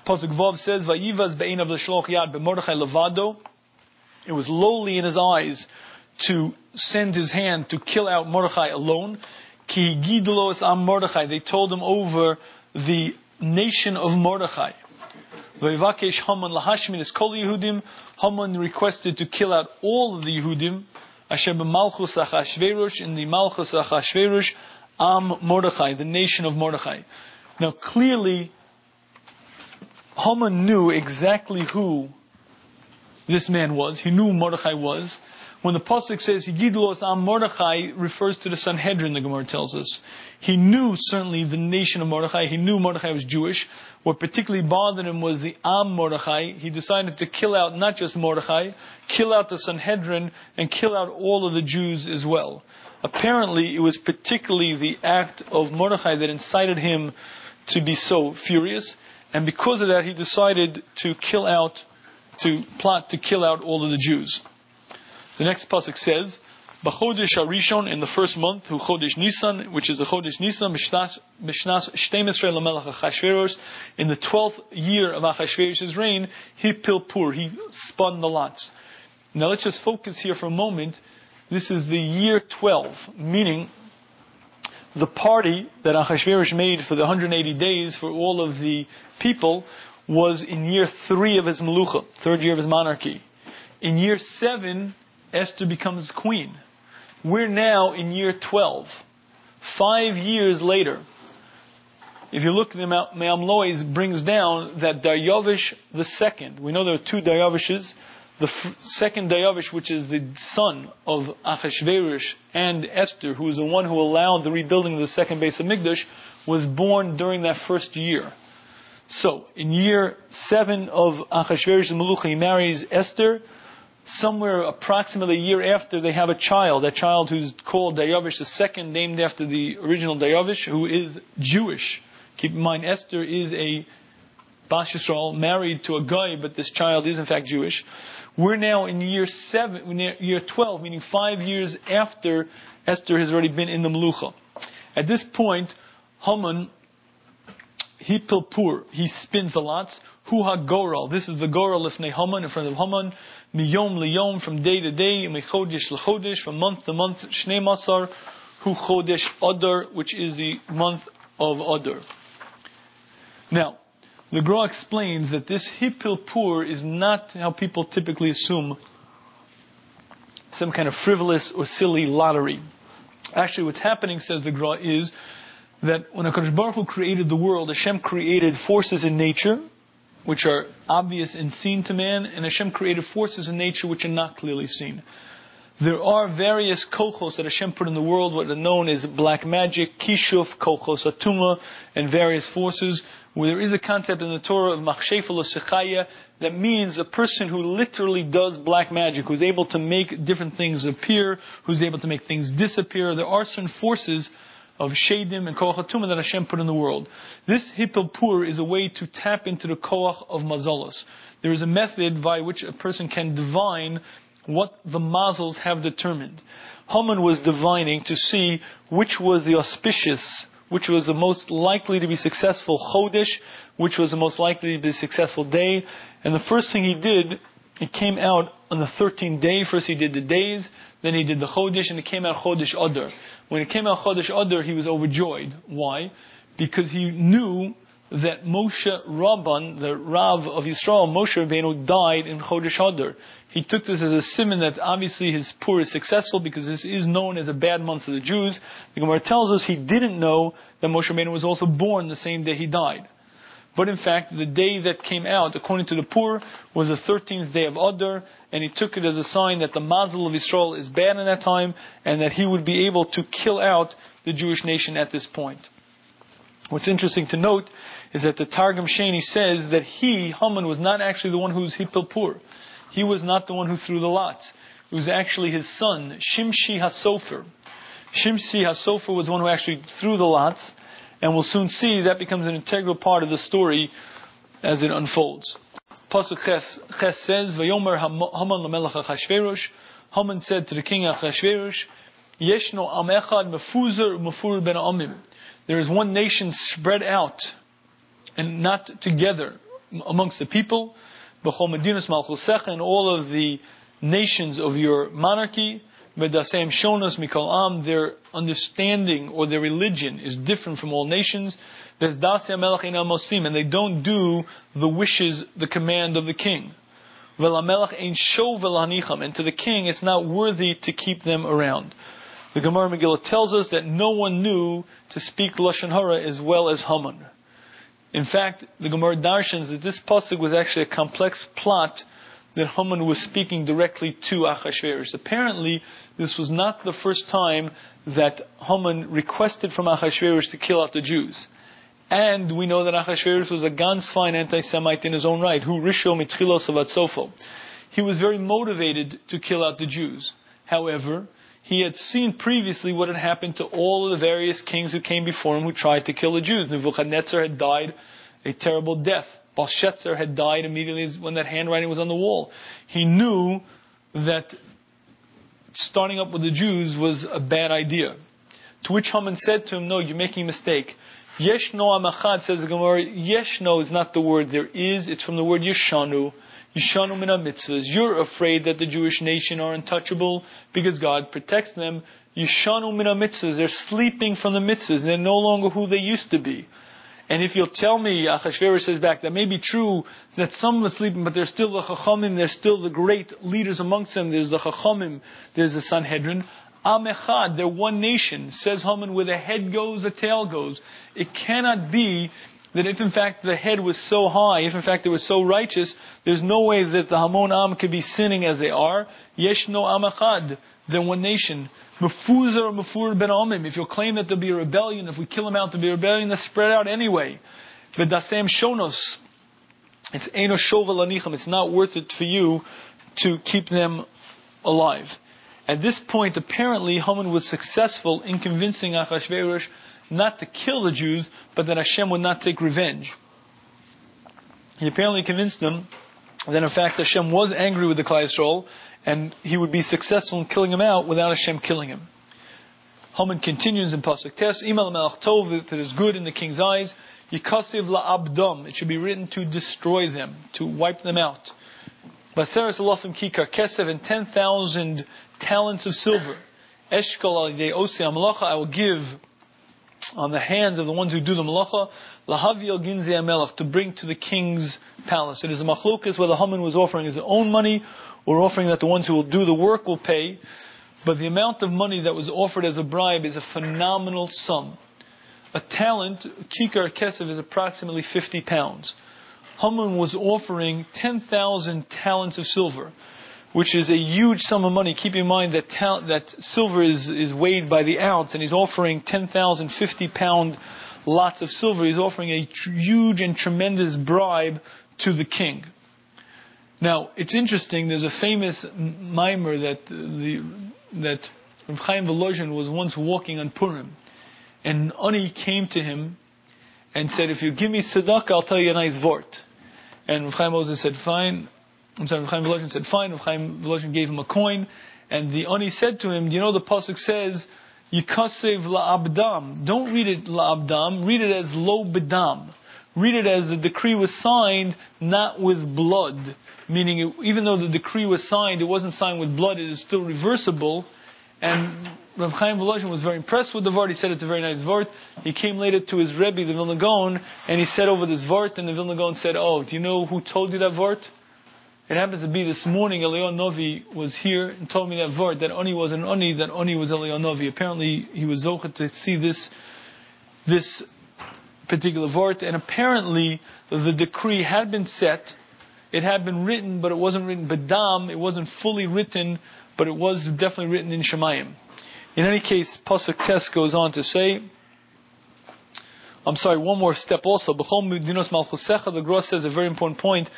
Pasuk Vav says, Vayivaz be'in of the yad be'mordechai levado. It was lowly in his eyes to send his hand to kill out Mordechai alone. Ki gidlos am Mordechai. They told him over the nation of Mordechai. Vayivakesh Haman lahashmin is kol Yehudim. Haman requested to kill out all of the Yehudim. Asher b'malchus achashverosh, in the malchus achashverosh, Am Mordechai, the nation of Mordechai. Now clearly, Haman knew exactly who this man was. He knew Mordechai was. When the Pasuk says, Yigidlos Am Mordechai refers to the Sanhedrin, the Gemara tells us. He knew certainly the nation of Mordechai. He knew Mordechai was Jewish. What particularly bothered him was the Am Mordechai. He decided to kill out not just Mordechai, kill out the Sanhedrin, and kill out all of the Jews as well. Apparently, it was particularly the act of Mordechai that incited him to be so furious, and because of that, he decided to kill out, to plot to kill out all of the Jews. The next pasuk says, "B'chodesh Arishon in the first month, who Chodesh Nisan, which is the Chodesh Nisan, Mishnas Shtem Lamelech Achashverosh, in the twelfth year of Achashverosh's reign, he pilpur, he spun the lots." Now let's just focus here for a moment this is the year 12, meaning the party that Achashverosh made for the 180 days for all of the people was in year 3 of his Melucha, third year of his monarchy. In year 7, Esther becomes queen. We're now in year 12. Five years later, if you look, the Me'am Lois brings down that Daryavish II, we know there are two Daryavishes, the second Dayavish, which is the son of Achashverosh and Esther, who is the one who allowed the rebuilding of the second base of Migdash, was born during that first year. So, in year seven of Achashverosh's Melucha, he marries Esther. Somewhere approximately a year after, they have a child. That child who's called Dayavish second, named after the original Dayavish, who is Jewish. Keep in mind, Esther is a Bas Yisrael, married to a guy, but this child is in fact Jewish. We're now in year seven, year 12, meaning five years after Esther has already been in the Melucha. At this point, Haman, he pilpur, he spins a lot. Hu ha this is the goral lifnei Haman, in front of Haman. Miyom liyom, from day to day, mechodesh lechodesh, from month to month, shnei masar, hu chodesh adar, which is the month of Adar. Now, the Gra explains that this Hippilpur is not how people typically assume some kind of frivolous or silly lottery. Actually, what's happening, says the Gra, is that when HaKadosh Baruch Hu created the world, Hashem created forces in nature, which are obvious and seen to man, and Hashem created forces in nature which are not clearly seen. There are various kochos that Hashem put in the world, what are known as black magic, kishuf, kochos atuma, and various forces where there is a concept in the Torah of machshefel sechaya that means a person who literally does black magic, who's able to make different things appear, who's able to make things disappear. There are certain forces of shadim and koach that Hashem put in the world. This hippelpur is a way to tap into the koach of mazalos. There is a method by which a person can divine what the mazals have determined. Haman was divining to see which was the auspicious which was the most likely to be successful Chodesh, which was the most likely to be successful day. And the first thing he did, it came out on the 13th day. First he did the days, then he did the Chodesh, and it came out Chodesh Adar. When it came out Chodesh Adar, he was overjoyed. Why? Because he knew that Moshe Rabban, the Rav of Yisrael, Moshe Rabbeinu, died in Chodesh Adar. He took this as a simon that obviously his pur is successful because this is known as a bad month for the Jews. The Gemara tells us he didn't know that Moshe Rabbeinu was also born the same day he died. But in fact, the day that came out, according to the pur, was the 13th day of Adar, and he took it as a sign that the Mazel of Israel is bad in that time, and that he would be able to kill out the Jewish nation at this point. What's interesting to note is that the Targum Sheni says that he, Haman, was not actually the one who who's Hippilpur. He was not the one who threw the lots. It was actually his son, Shimshi HaSofer. Shimshi HaSofer was the one who actually threw the lots, and we'll soon see that becomes an integral part of the story as it unfolds. Pasuk Ches says, Vayomer Haman lamelech Achashverosh. Haman said to the king Achashverosh, Yeshno am echad mefuzer mefur ben amim. There is one nation spread out and not together amongst the people. B'chol medinas malchusech and all of the nations of your monarchy. Medasem shonas mikol am. Their understanding or their religion is different from all nations. mosim, and they don't do the wishes, the command of the king. And to the king, it's not worthy to keep them around. The Gemara Megillah tells us that no one knew to speak Lashon Hara as well as Haman. In fact, the Gemara darshans that this pasuk was actually a complex plot that Haman was speaking directly to Achashverosh. Apparently, this was not the first time that Haman requested from Achashverosh to kill out the Jews. And we know that Achashverosh was a ganz fine anti-Semite in his own right, who risho mitchilos avatsofo. He was very motivated to kill out the Jews. However, he had seen previously what had happened to all the various kings who came before him who tried to kill the Jews. Nebuchadnezzar had died a terrible death. Belshazzar had died immediately when that handwriting was on the wall. He knew that starting up with the Jews was a bad idea. To which Haman said to him, no, you're making a mistake. Yeshno amachad, says the Gemara, Yeshno is not the word there is, it's from the word Yeshanu. Yishanu mina mitzvahs. You're afraid that the Jewish nation are untouchable because God protects them. Yishanu mina mitzvahs. They're sleeping from the mitzvahs. They're no longer who they used to be. And if you'll tell me, Achashverosh says back, that may be true that some are sleeping, but they're still the Chachamim, they're still the great leaders amongst them. There's the Chachamim, there's the Sanhedrin. Amechad, they're one nation. Says Haman, where the head goes, the tail goes. It cannot be that if in fact the head was so high, if in fact they were so righteous, there's no way that the Hamon Am could be sinning as they are. Yesh no Amachad, they're one nation. Or ben Amim. If you'll claim that there'll be a rebellion, if we kill them out, there'll be a rebellion that's spread out anyway. But Shonos. It's Eno It's not worth it for you to keep them alive. At this point, apparently, Haman was successful in convincing Achashverosh not to kill the Jews, but that Hashem would not take revenge. He apparently convinced them that in fact Hashem was angry with the Klal Yisrael, and he would be successful in killing him out without Hashem killing him. Haman continues in Pasuk Tes, Imal Melech Tov, it is good in the king's eyes, Yikasiv la'abdam, it should be written to destroy them, to wipe them out. Baseres alofim kikar kesev, and 10,000 talents of silver. Eshkol alidei osi amalacha, I will give on the hands of the ones who do the malacha, lahavi al ginzi to bring to the king's palace. It is a machlokas whether Haman was offering his own money or offering that the ones who will do the work will pay. But the amount of money that was offered as a bribe is a phenomenal sum. A talent, kikar kesef, is approximately 50 pounds. Haman was offering 10,000 talents of silver, which is a huge sum of money. Keep in mind that ta- that silver is, is weighed by the ounce, and he's offering 10,000 50 pound lots of silver. He's offering a huge and tremendous bribe to the king. Now, it's interesting, there's a famous mimer that the, that Rav Chaim Volozhin was once walking on Purim, and Ani came to him and said, if you give me tzedakah, I'll tell you a nice vort. And Rav Chaim Moses said, fine. I'm sorry, Rav Chaim Volozhin said, fine. Rav Chaim Volozhin gave him a coin, and the Ani said to him, you know the Pasuk says, Yikasev la'abdam. Don't read it la'abdam, read it as lo. Read it as the decree was signed not with blood. Meaning, it, even though the decree was signed, it wasn't signed with blood, it is still reversible. And Rav Chaim Volozhin was very impressed with the Vart. He said it's a very nice Vart. He came later to his Rebbe, the Vilna Gaon, and he said over this Vart, and the Vilna Gaon said, Oh, do you know who told you that Vart? It happens to be this morning, Eliyahu Novi was here and told me that Vart, that Oni was an Oni, that Oni was Eliyahu Novi. Apparently, he was Zochet to see this, this particular Vart, and apparently the decree had been set, it had been written, but it wasn't written bedam. it wasn't fully written, but it was definitely written in Shemayim. In any case, Pasuk Tes goes on to say, I'm sorry, one more step also. B'chol Medinos Malchusecha, the Gra says a very important point.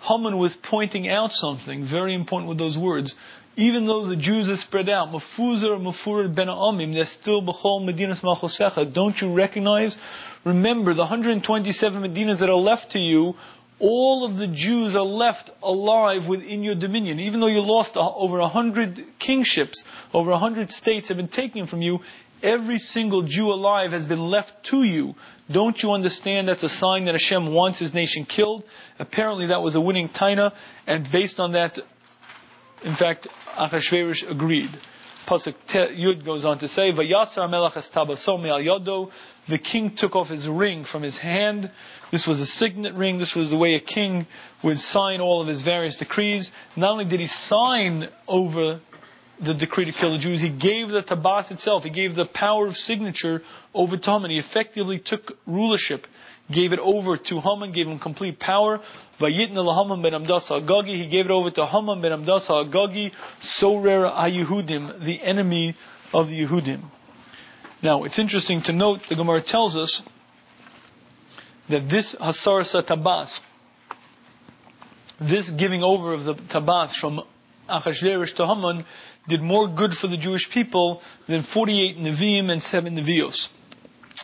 Haman was pointing out something very important with those words. Even though the Jews are spread out, Mafuzar, Mafurad, Ben Amim, they're still B'chol Medinas Malchusecha. Don't you recognize? Remember, the 127 Medinas that are left to you all of the Jews are left alive within your dominion. Even though you lost over hundred kingships, over hundred states have been taken from you, every single Jew alive has been left to you. Don't you understand that's a sign that Hashem wants his nation killed? Apparently that was a winning taina, and based on that, in fact, Achashverosh agreed. Pasuk Yud goes on to say, "Vayatzar melech al yodo." The king took off his ring from his hand. This was a signet ring. This was the way a king would sign all of his various decrees. Not only did he sign over the decree to kill the Jews, he gave the tabas itself. He gave the power of signature over to him, and He effectively took rulership, gave it over to Haman, gave him complete power. Vayitna lahaman ben Amdasa Agagi. He gave it over to Haman ben Amdasa Agagi, Sorer HaYehudim, the enemy of the Yehudim. Now, it's interesting to note, the Gemara tells us that this Hasarasa Tabas, this giving over of the Tabas from Achashverosh to Haman, did more good for the Jewish people than 48 Nevi'im and 7 Nevi'os.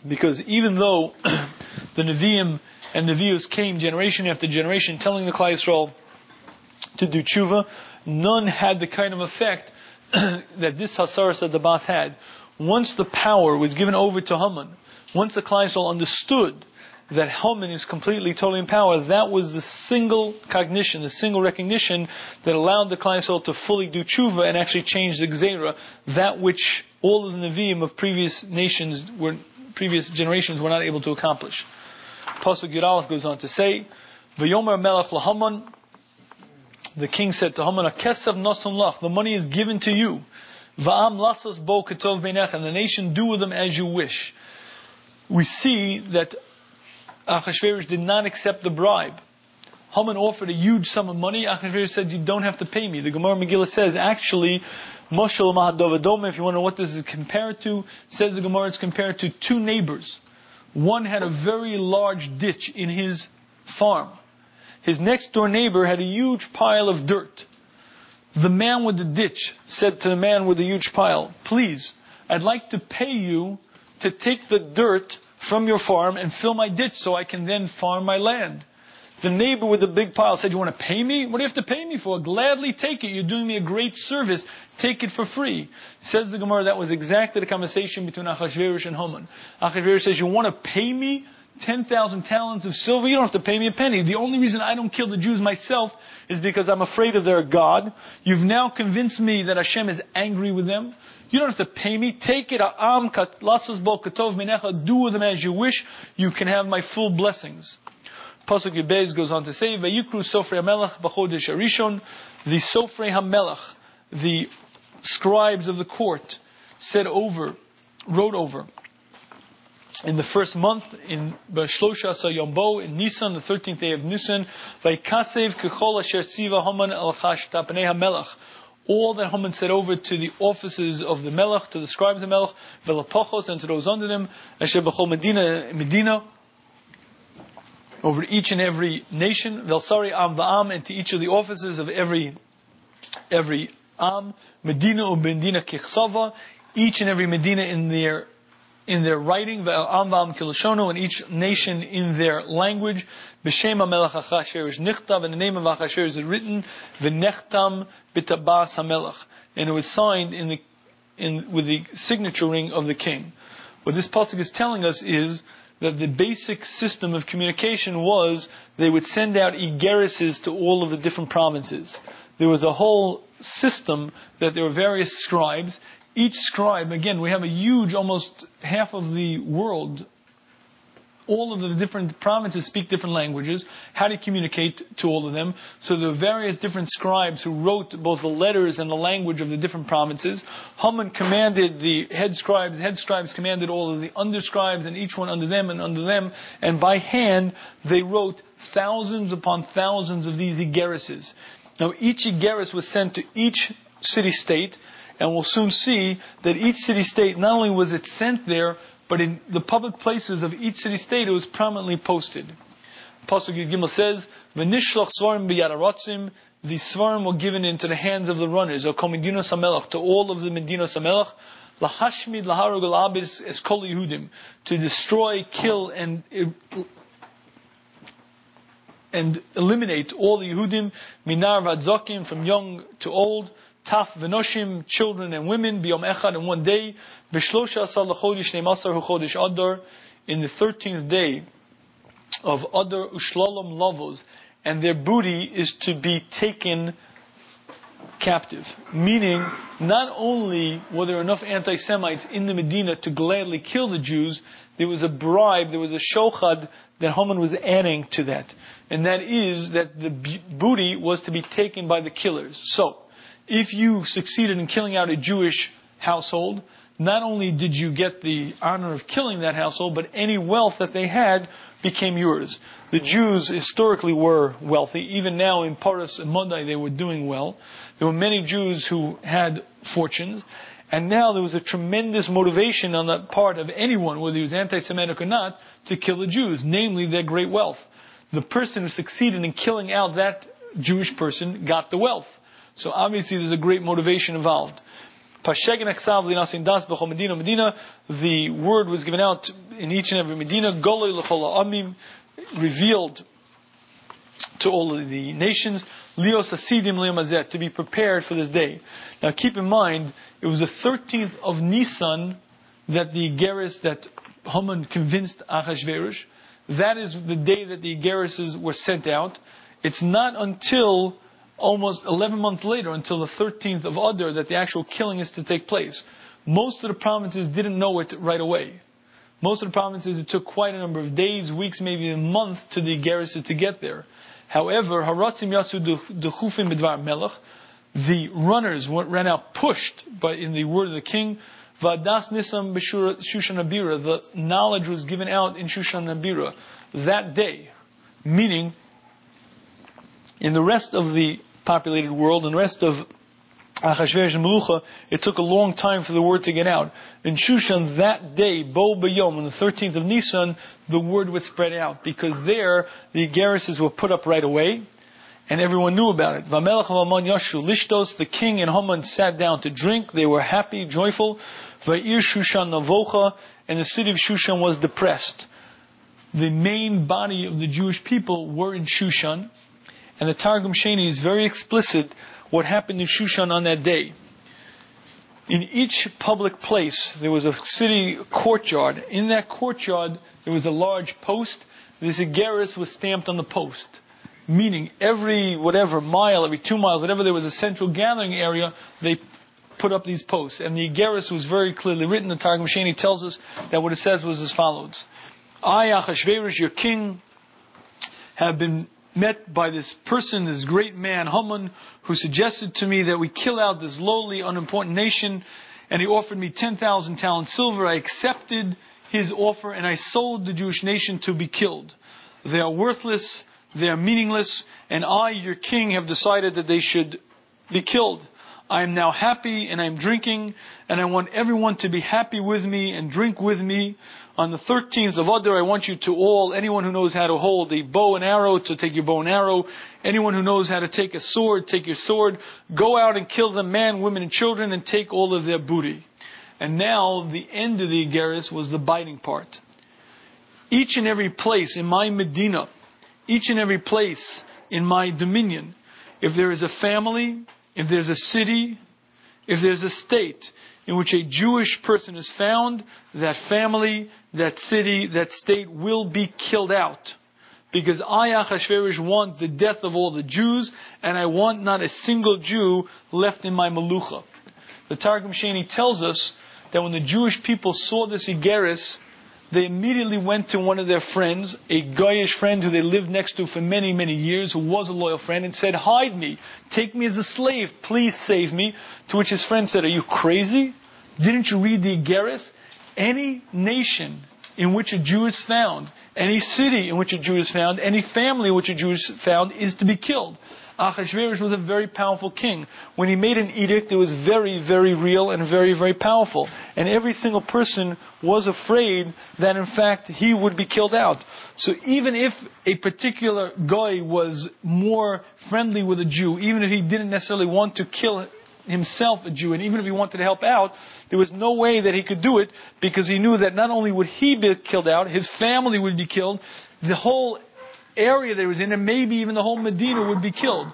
Because even though the Nevi'im and Nevi'us came generation after generation telling the Klal Yisrael to do tshuva, none had the kind of effect that this Hasarasa Tabas had. Once the power was given over to Haman, once the Klal Yisrael understood that Haman is completely, totally in power, that was the single cognition, the single recognition that allowed the Klal Yisrael to fully do tshuva and actually change the gzera, that which all of the Nevi'im of previous nations were, previous generations were not able to accomplish. Pasuk Yudalef goes on to say, V'yomer melech lahaman, the king said to Haman, Kesav nasun lach, the money is given to you. Va'am lasos bo ketov beinech, and the nation do with them as you wish. We see that Achashverosh did not accept the bribe. Haman offered a huge sum of money. Achashverosh said, you don't have to pay me. The Gemara Megillah says, actually, Moshel Mahadovadome, if you want to know what this is compared to, says the Gemara it's compared to two neighbors. One had a very large ditch in his farm. His next door neighbor had a huge pile of dirt. The man with the ditch said to the man with the huge pile, please, I'd like to pay you to take the dirt from your farm and fill my ditch so I can then farm my land. The neighbor with the big pile said, you want to pay me? What do you have to pay me for? Gladly take it. You're doing me a great service. Take it for free. Says the Gemara, that was exactly the conversation between Achashverosh and Haman. Achashverosh says, you want to pay me 10,000 talents of silver? You don't have to pay me a penny. The only reason I don't kill the Jews myself is because I'm afraid of their God. You've now convinced me that Hashem is angry with them. You don't have to pay me. Take it. Do with them as you wish. You can have my full blessings. Pasuk Yibez goes on to say, Vayikru Sofrei HaMelech B'chodesh Arishon, the Sofrei HaMelech, the scribes of the court, said over, wrote over, in the first month, in Bashlosha Yombo, in Nisan, the 13th day of Nisan, Vaykasev Kechol Asher Tziva Haman El Tapnei HaMelech, all that Haman said over to the officers of the Melech, to the scribes of the Melech, Velapochos, and to those under them, Asher B'chol Medina, Medina, over each and every nation, Velsari Am Va'am, and to each of the offices of every, every Am, Medina or Medina Kichsava, each and every Medina in their, in their writing, Am Kiloshono, and each nation in their language, B'Shem HaMelech HaChasher Nichtav, and the name of Achasher is written, V'Nechtam B'Tabas HaMelech, and it was signed in the, in, with the signature ring of the king. What this pasuk is telling us is that the basic system of communication was they would send out igerises to all of the different provinces. There was a whole system that there were various scribes. Each scribe, again, we have a huge, almost half of the world all of the different provinces speak different languages. How to communicate to all of them? So the various different scribes who wrote both the letters and the language of the different provinces. Haman commanded the head scribes, the head scribes commanded all of the under scribes and each one under them and under them. And by hand, they wrote thousands upon thousands of these igerises. Now each igeris was sent to each city state, and we'll soon see that each city state, not only was it sent there, but in the public places of each city state, it was prominently posted. Pasuk Gimel says, "V'nishlach svarim b'yararotzim." The svarim were given into the hands of the runners, or komedino samelach, to all of the medino samelach, lahashmid laharug abis es kol Yehudim, to destroy, kill, and and eliminate all the Yehudim, minar vadzokim, from young to old, taf v'noshim, children and women, biyom echad, in one day, v'shlosha asar l'chodish neimasar hu chodesh adar, in the thirteenth day of Adar Ushlalom Lavos, and their booty is to be taken captive. Meaning, not only were there enough anti-Semites in the Medina to gladly kill the Jews, there was a bribe, there was a shochad that Haman was adding to that. And that is that the booty was to be taken by the killers. So, if you succeeded in killing out a Jewish household, not only did you get the honor of killing that household, but any wealth that they had became yours. The Jews historically were wealthy. Even now in Paras and Madai they were doing well. There were many Jews who had fortunes. And now there was a tremendous motivation on the part of anyone, whether he was anti-Semitic or not, to kill the Jews, namely their great wealth. The person who succeeded in killing out that Jewish person got the wealth. So obviously there's a great motivation involved. Medina, the word was given out in each and every Medina, revealed to all of the nations, to be prepared for this day. Now keep in mind, it was the 13th of Nisan that the Geras, that Haman convinced Achashverosh. That is the day that the Gerises were sent out. It's not until almost 11 months later, until the 13th of Adar, that the actual killing is to take place. Most of the provinces didn't know it right away. Most of the provinces, it took quite a number of days, weeks, maybe a month to the garrison to get there. However, Haratzim Yasu Dechufim Bidvar Melech, the runners ran out pushed by in the word of the king. Vadas Nisam Shushan Abira, the knowledge was given out in Shushan Abira that day, meaning in the rest of the populated world and the rest of Achashverosh and Melucha, it took a long time for the word to get out. In Shushan, that day, Bo Bayom, on the 13th of Nisan, the word would spread out, because there, the garrisons were put up right away, and everyone knew about it. Vamelech Haman Yashu Lishtos, the king and Haman sat down to drink, they were happy, joyful. Va'ir Shushan Navocha, and the city of Shushan was depressed. The main body of the Jewish people were in Shushan, and the Targum Sheni is very explicit what happened in Shushan on that day. In each public place, there was a city courtyard. In that courtyard, there was a large post. This Igeris was stamped on the post. Meaning, every whatever mile, every two miles, whatever there was a central gathering area, they put up these posts. And the Igeris was very clearly written. The Targum Sheni tells us that what it says was as follows. I, Achashverosh, your king, have been met by this person, this great man, Haman, who suggested to me that we kill out this lowly, unimportant nation, and he offered me 10,000 talents silver. I accepted his offer, and I sold the Jewish nation to be killed. They are worthless, they are meaningless, and I, your king, have decided that they should be killed. I am now happy and I'm drinking, and I want everyone to be happy with me and drink with me. On the 13th of Adar, I want you to all, anyone who knows how to hold a bow and arrow, to take your bow and arrow. Anyone who knows how to take a sword, take your sword. Go out and kill them, man, women, and children, and take all of their booty. And now, the end of the Igeris was the biting part. Each and every place in my Medina, each and every place in my dominion, if there is a family, if there's a city, if there's a state in which a Jewish person is found, that family, that city, that state will be killed out. Because I, Achashverosh, want the death of all the Jews, and I want not a single Jew left in my Malucha. The Targum Sheni tells us that when the Jewish people saw this Igeris, they immediately went to one of their friends, a Goyish friend who they lived next to for many, many years, who was a loyal friend, and said, Hide me. Take me as a slave. Please save me. To which his friend said, Are you crazy? Didn't you read the Igeris? Any nation in which a Jew is found, any city in which a Jew is found, any family in which a Jew is found is to be killed. Achashverosh was a very powerful king. When he made an edict, it was very, very real and very, very powerful. And every single person was afraid that in fact he would be killed out. So even if a particular guy was more friendly with a Jew, even if he didn't necessarily want to kill himself a Jew, and even if he wanted to help out, there was no way that he could do it because he knew that not only would he be killed out, his family would be killed, the whole area he was in, and maybe even the whole Medina would be killed.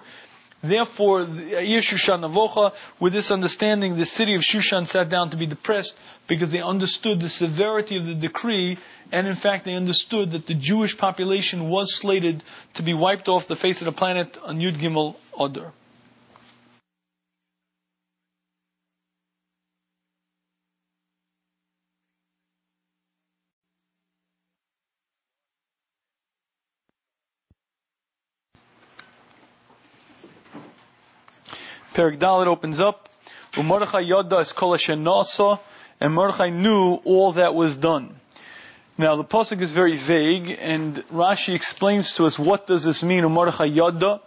Therefore, uh, Shushan Navocha, with this understanding, the city of Shushan sat down to be depressed because they understood the severity of the decree, and in fact they understood that the Jewish population was slated to be wiped off the face of the planet on Yud Gimel Adar. Perek Daled opens up. Yadda is kol nasa, and Mordechai knew all that was done. Now the pasuk is very vague, and Rashi explains to us what does this mean. Mordechai Yadda.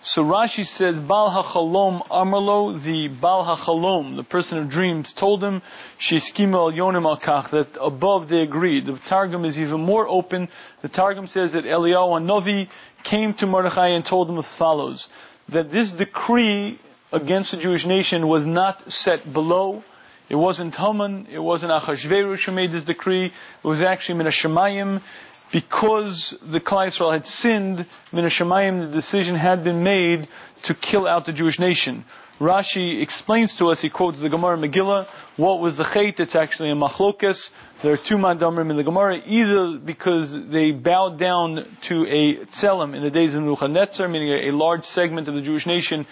So Rashi says, Bal HaChalom Amarlo, the Bal HaChalom, the person of dreams, told him, Sheskima al Yonim al Kach, that above they agreed. The Targum is even more open. The Targum says that Eliyahu Novi came to Mordechai and told him as follows, that this decree against the Jewish nation was not set below. It wasn't Haman, it wasn't Achashverosh who made this decree, it was actually Minashamayim. Because the Yisrael had sinned, Minashamayim, the decision had been made to kill out the Jewish nation. Rashi explains to us, he quotes the Gemara Megillah, what was the chait? It's actually a machlokes. There are two mandamrim in the Gemara, either because they bowed down to a tzelem in the days of Nebuchadnezzar, meaning a large segment of the Jewish nation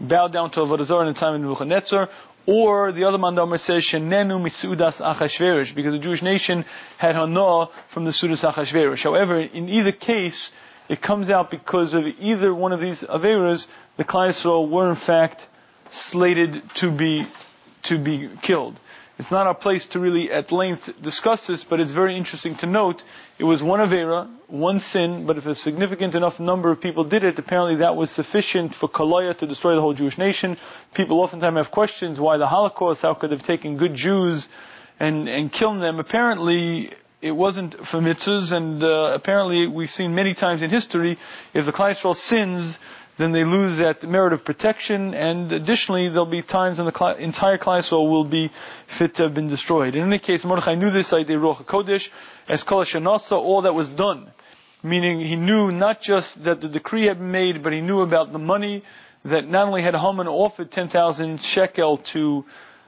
bowed down to Avodah in the time of Nebuchadnezzar, or the other Mandamer says, Shenenu misudas achashverish, because the Jewish nation had hana from the sudas achashverish. However, in either case, it comes out because of either one of these averas, the Yisrael were in fact slated to be, to be killed. It's not our place to really at length discuss this, but it's very interesting to note it was one Avera, one sin, but if a significant enough number of people did it, apparently that was sufficient for Kalaya to destroy the whole Jewish nation. People oftentimes have questions why the Holocaust, how could they have taken good Jews and, and killing them? Apparently, it wasn't for mitzvahs, and uh, apparently we've seen many times in history, if the Yisrael sins, then they lose that merit of protection, and additionally, there'll be times when the entire Klal will be fit to have been destroyed. In any case, Mordechai knew this idea, Ruach Kodesh, as Kol all that was done. Meaning, he knew not just that the decree had been made, but he knew about the money that not only had Haman offered 10,000 shekel to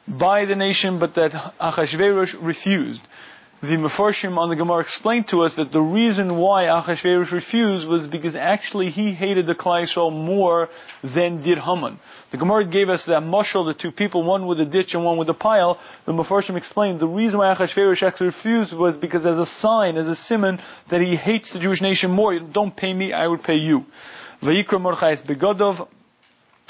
buy the nation, but that Achashverosh refused the Mefarshim on the Gemara explained to us that the reason why Achashverosh refused was because actually he hated the Klal Yisrael more than did Haman. The Gemara gave us that mushal, the two people, one with a ditch and one with a pile. The Mefarshim explained the reason why Achashverosh actually refused was because as a sign, as a simon, that he hates the Jewish nation more. Don't pay me, I would pay you. Vayikra Mordechai begodov.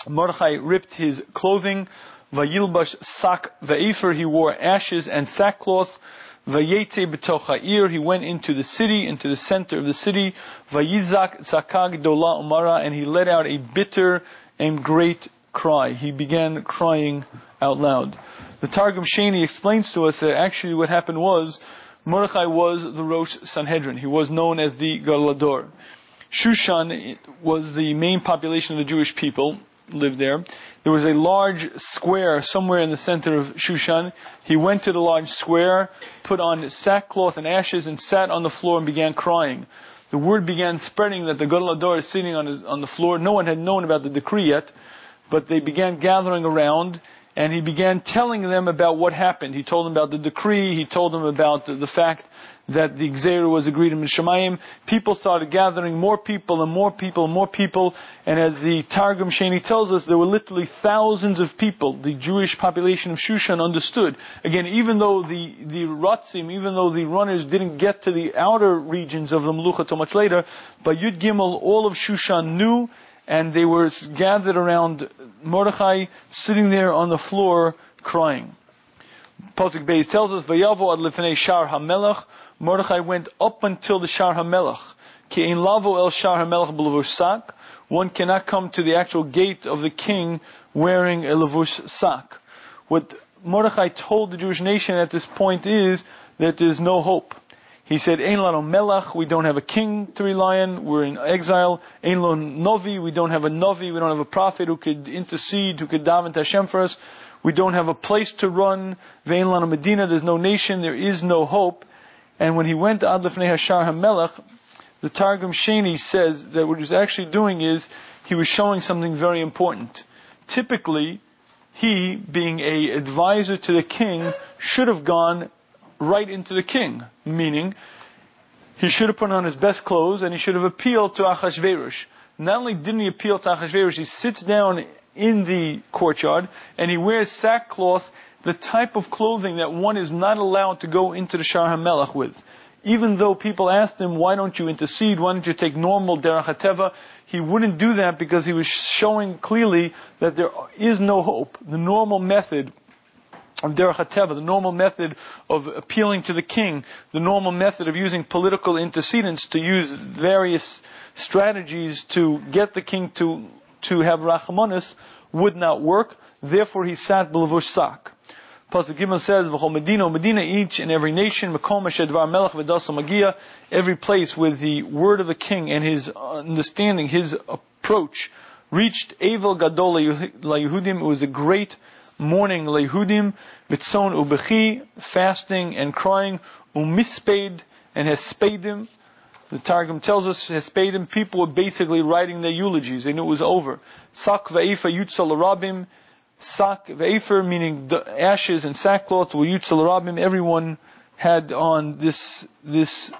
Mordechai ripped his clothing. Vayilbash sak ve'efer. He wore ashes and sackcloth. Vayetze b'toch he went into the city, into the center of the city. Vayizak zakag dola umara, and he let out a bitter and great cry. He began crying out loud. The Targum Sheni explains to us that actually what happened was Mordechai was the Rosh Sanhedrin. He was known as the Galador. Shushan was the main population of the Jewish people, lived there. There was a large square somewhere in the center of Shushan. He went to the large square, put on sackcloth and ashes, and sat on the floor and began crying. The word began spreading that the Gadol Ador is sitting on, his, on the floor. No one had known about the decree yet, but they began gathering around, and he began telling them about what happened. He told them about the decree. He told them about the, the fact that the Gzeir was agreed in Mishamayim, people started gathering more people and more people and more people, and as the Targum Sheni tells us, there were literally thousands of people. The Jewish population of Shushan understood. Again, even though the, the Ratzim, even though the runners didn't get to the outer regions of the Melucha till much later, by Yud Gimel, all of Shushan knew, and they were gathered around Mordechai, sitting there on the floor, crying. Pasuk Beis tells us, "Vayavo ad lefnei shar hamelach." Mordechai went up until the Shar HaMelech. Ki ein lavo el Shar HaMelech b'levush One cannot come to the actual gate of the king wearing a levush sak. What Mordechai told the Jewish nation at this point is that there's no hope. He said, Ein lano melech, we don't have a king to rely on, we're in exile. Ein lo novi, we don't have a novi, we don't have a prophet who could intercede, who could daven to Hashem for us. We don't have a place to run. Vein lano medina, there's no nation, there is no hope. And when he went to Ad Lefnei Hashar HaMelech, the Targum Sheni says that what he was actually doing is he was showing something very important. Typically, he, being a advisor to the king, should have gone right into the king, meaning he should have put on his best clothes and he should have appealed to Achashverosh. Not only didn't he appeal to Achashverosh, he sits down in the courtyard and he wears sackcloth the type of clothing that one is not allowed to go into the Shar HaMelech with. Even though people asked him, why don't you intercede, why don't you take normal Derech HaTeva, he wouldn't do that because he was showing clearly that there is no hope. The normal method of Derech HaTeva, the normal method of appealing to the king, the normal method of using political antecedents to use various strategies to get the king to, to have Rachmanis would not work. Therefore he sat Belavush Sak. Pasuk Gimel says, "V'chol Medina, Medina, each and every nation, Makom Shedvar Melech V'Dasa Magia, every place with the word of the king and his understanding, his approach, reached Evel Gadol LaYehudim. It was a great mourning LaYehudim, Mitzon Ubechi, fasting and crying, Umisped and Hespedim. The Targum tells us Hespedim, people were basically writing their eulogies. They knew it was over. Sak Va'efa Yutzal Rabim, sak ve'efer, meaning ashes and sackcloth, were yutzel rabim, everyone had on this, this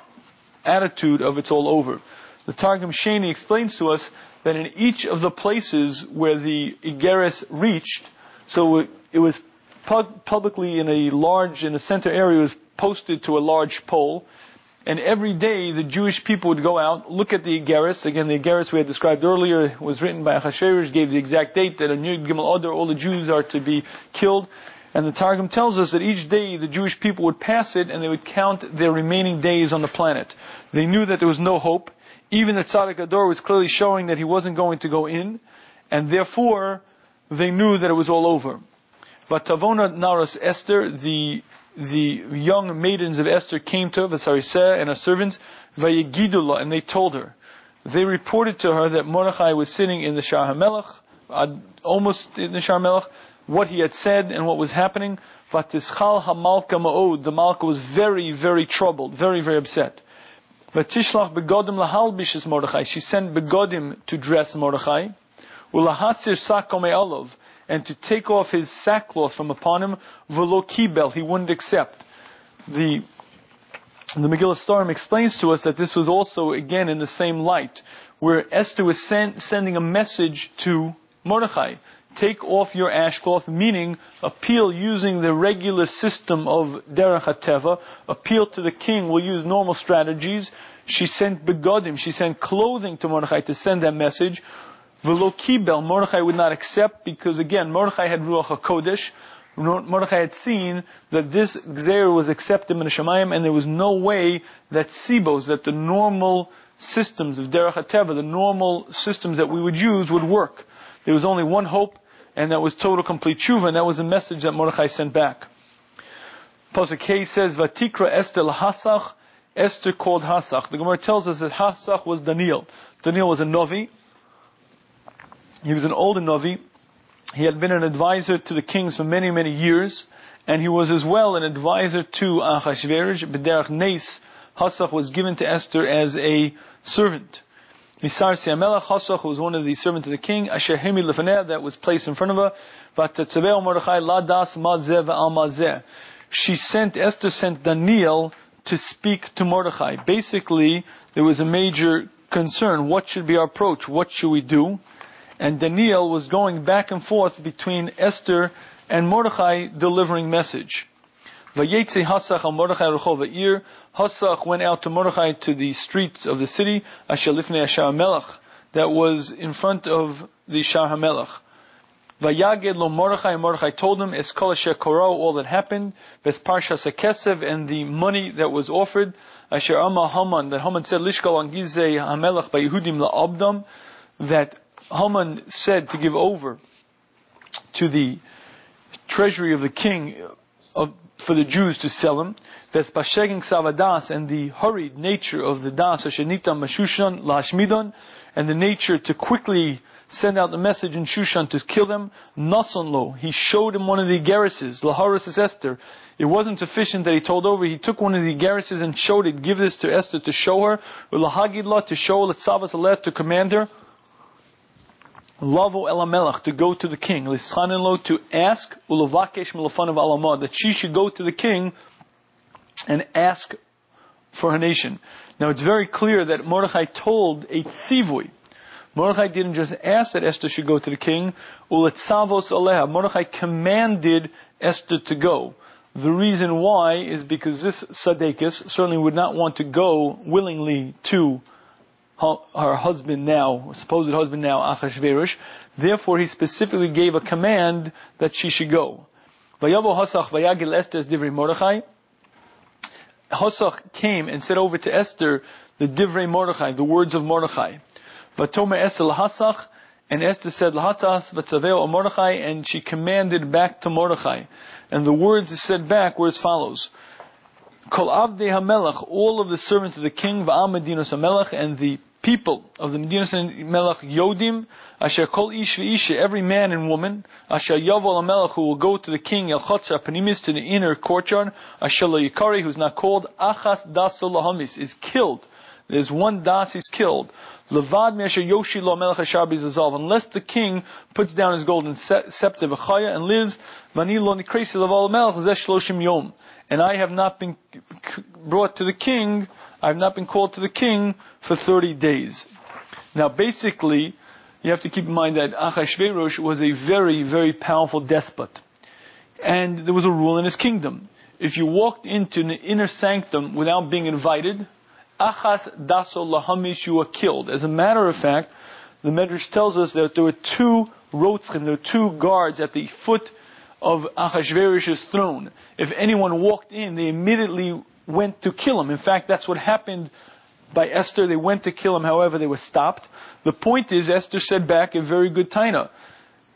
attitude of it's all over. The Targum Sheni explains to us that in each of the places where the Igeres reached, so it, it was publicly in a large, in a center area, was posted to a large pole, and every day the Jewish people would go out, look at the Igeris. Again, the Igeris we had described earlier was written by Achashverosh, gave the exact date that on Yud Gimel Adar all the Jews are to be killed. And the Targum tells us that each day the Jewish people would pass it and they would count their remaining days on the planet. They knew that there was no hope. Even the Tzaddik Ador was clearly showing that he wasn't going to go in. And therefore, they knew that it was all over. But Tavona Naras Esther, the the young maidens of Esther came to Vasariseh and her servants, Vayegidullah, and they told her, they reported to her that Mordechai was sitting in the Shar HaMelech, uh, almost in the Shar HaMelech, what he had said and what was happening. Vatischal HaMalka Ma'od, the Malka was very, very troubled, very, very upset. Vatishlach begodim lahalbishes Mordechai, she sent begodim to dress Mordechai. Ulahasir sakome olav, and to take off his sackcloth from upon him, velo kibel, he wouldn't accept. The the Megillas Setarim explains to us that this was also, again, in the same light, where Esther was send, sending a message to Mordechai. Take off your ashcloth, meaning appeal using the regular system of Derech HaTeva, appeal to the king, will use normal strategies. She sent begodim, she sent clothing to Mordechai to send that message. Velo kibel, Mordechai would not accept because again, Mordechai had Ruach HaKodesh, Mordechai had seen that this Gzer was accepted in the Shemayim, and there was no way that Sibos, that the normal systems of Derech HaTeva, the normal systems that we would use would work. There was only one hope, and that was total complete tshuva, and that was the message that Mordechai sent back. Pasuk says, Vatikra Esther Hasach, Esther called Hasach. The Gemara tells us that Hasach was Daniel. Daniel was a Novi. He was an older Novi, he had been an advisor to the kings for many, many years, and he was as well an advisor to Achashverosh. B'derach Nes, Hasach was given to Esther as a servant. Misar Siamelach, Hasach was one of the servants of the king, Asher Lefaneh, that was placed in front of her, but Tzaveh Mordechai Ladas Mazeh. She sent, Esther sent Daniel to speak to Mordechai. Basically, there was a major concern. What should be our approach? What should we do? And Daniel was going back and forth between Esther and Mordechai delivering message. Vayetze Hasach al Mordechai Rechov Hasach went out to Mordechai to the streets of the city, Asher Lifnei Ashar Melech, that was in front of the Sha'ar HaMelech. Vayaged lo Mordechai, Mordechai told him, Eskol Asher Korah, all that happened, Ves Parshas Kesev, and the money that was offered, Asher Amma Haman, that Haman said, Lishkol Angizei HaMelech by Yehudim la'abdam, that Haman said to give over to the treasury of the king of, for the Jews to sell him. That's Bashegin Savadas and the hurried nature of the Das Hashanita Mashushan Lashmidon and the nature to quickly send out the message in Shushan to kill them. Nasanlo, he showed him one of the garrises, Laharis Esther. It wasn't sufficient that he told over, he took one of the garrises and showed it, give this to Esther to show her, Lahagidla to show Letzavas to command her. Lavo Elamelech to go to the king, Lishanilo to ask Ulavakesh Milafanav Alamah that she should go to the king and ask for her nation. Now it's very clear that Mordechai told a tzivui. Mordechai didn't just ask that Esther should go to the king. Uletzavos Aleha. Mordechai commanded Esther to go. The reason why is because this Sadekis certainly would not want to go willingly to her husband now, supposed husband now, Achashverosh. Therefore, he specifically gave a command that she should go. Vayavo Hasach vayagil Esther divrei Mordechai. Hasach came and said over to Esther the divrei Mordechai, the words of Mordechai. Vatome Esther lahasach, and Esther said lahatas v'tzaveo Mordechai, and she commanded back to Mordechai. And the words said back were as follows. Kol Avdei HaMelech, all of the servants of the king, Va'am Medinos HaMelech, and the people of the Medinos HaMelech Yodim, Asher Kol Ish V'Isha, every man and woman, Asher Yavol HaMelech, who will go to the king, El Chotzer Panimis, to the inner courtyard, Asher Yikari, who's not called, Achas Dasol Lahamis, is killed. There's one das, he's killed. Levad Mesher Yoshi Lo Melech Ashar Bizazal, unless the king puts down his golden scepter v'chaya and lives, Vani Lo Nikresi Laval Melech Zesh Yom and I have not been brought to the king, I have not been called to the king for 30 days. Now basically, you have to keep in mind that Achashverosh was a very, very powerful despot. And there was a rule in his kingdom. If you walked into an inner sanctum without being invited, Achas daso lahamish, you were killed. As a matter of fact, the Medrash tells us that there were two rotzchim, there were two guards at the foot of Achashverosh's throne. If anyone walked in, they immediately went to kill him. In fact, that's what happened by Esther. They went to kill him, however, they were stopped. The point is, Esther said back a very good taina.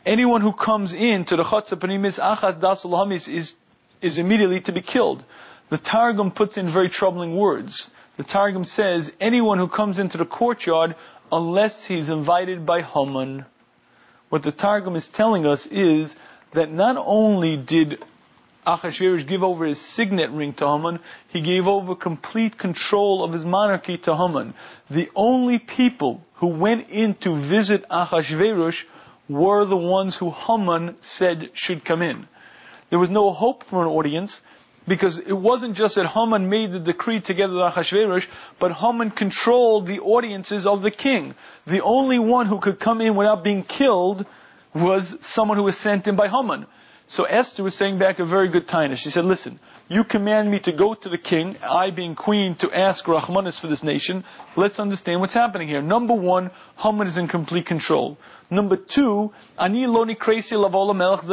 Anyone who comes in to the Chatzapanimis Dasul Hamis is, is immediately to be killed. The Targum puts in very troubling words. The Targum says, anyone who comes into the courtyard unless he's invited by Haman. What the Targum is telling us is that not only did Achashverosh give over his signet ring to Haman, he gave over complete control of his monarchy to Haman. The only people who went in to visit Achashverosh were the ones who Haman said should come in. There was no hope for an audience because it wasn't just that Haman made the decree together with Achashverosh, but Haman controlled the audiences of the king. The only one who could come in without being killed was someone who was sent in by Haman. So Esther was saying back a very good time. She said, listen, you command me to go to the king, I being queen, to ask Rahmanis for this nation. Let's understand what's happening here. Number one, Haman is in complete control. Number two, Ani loni kresi lavola melech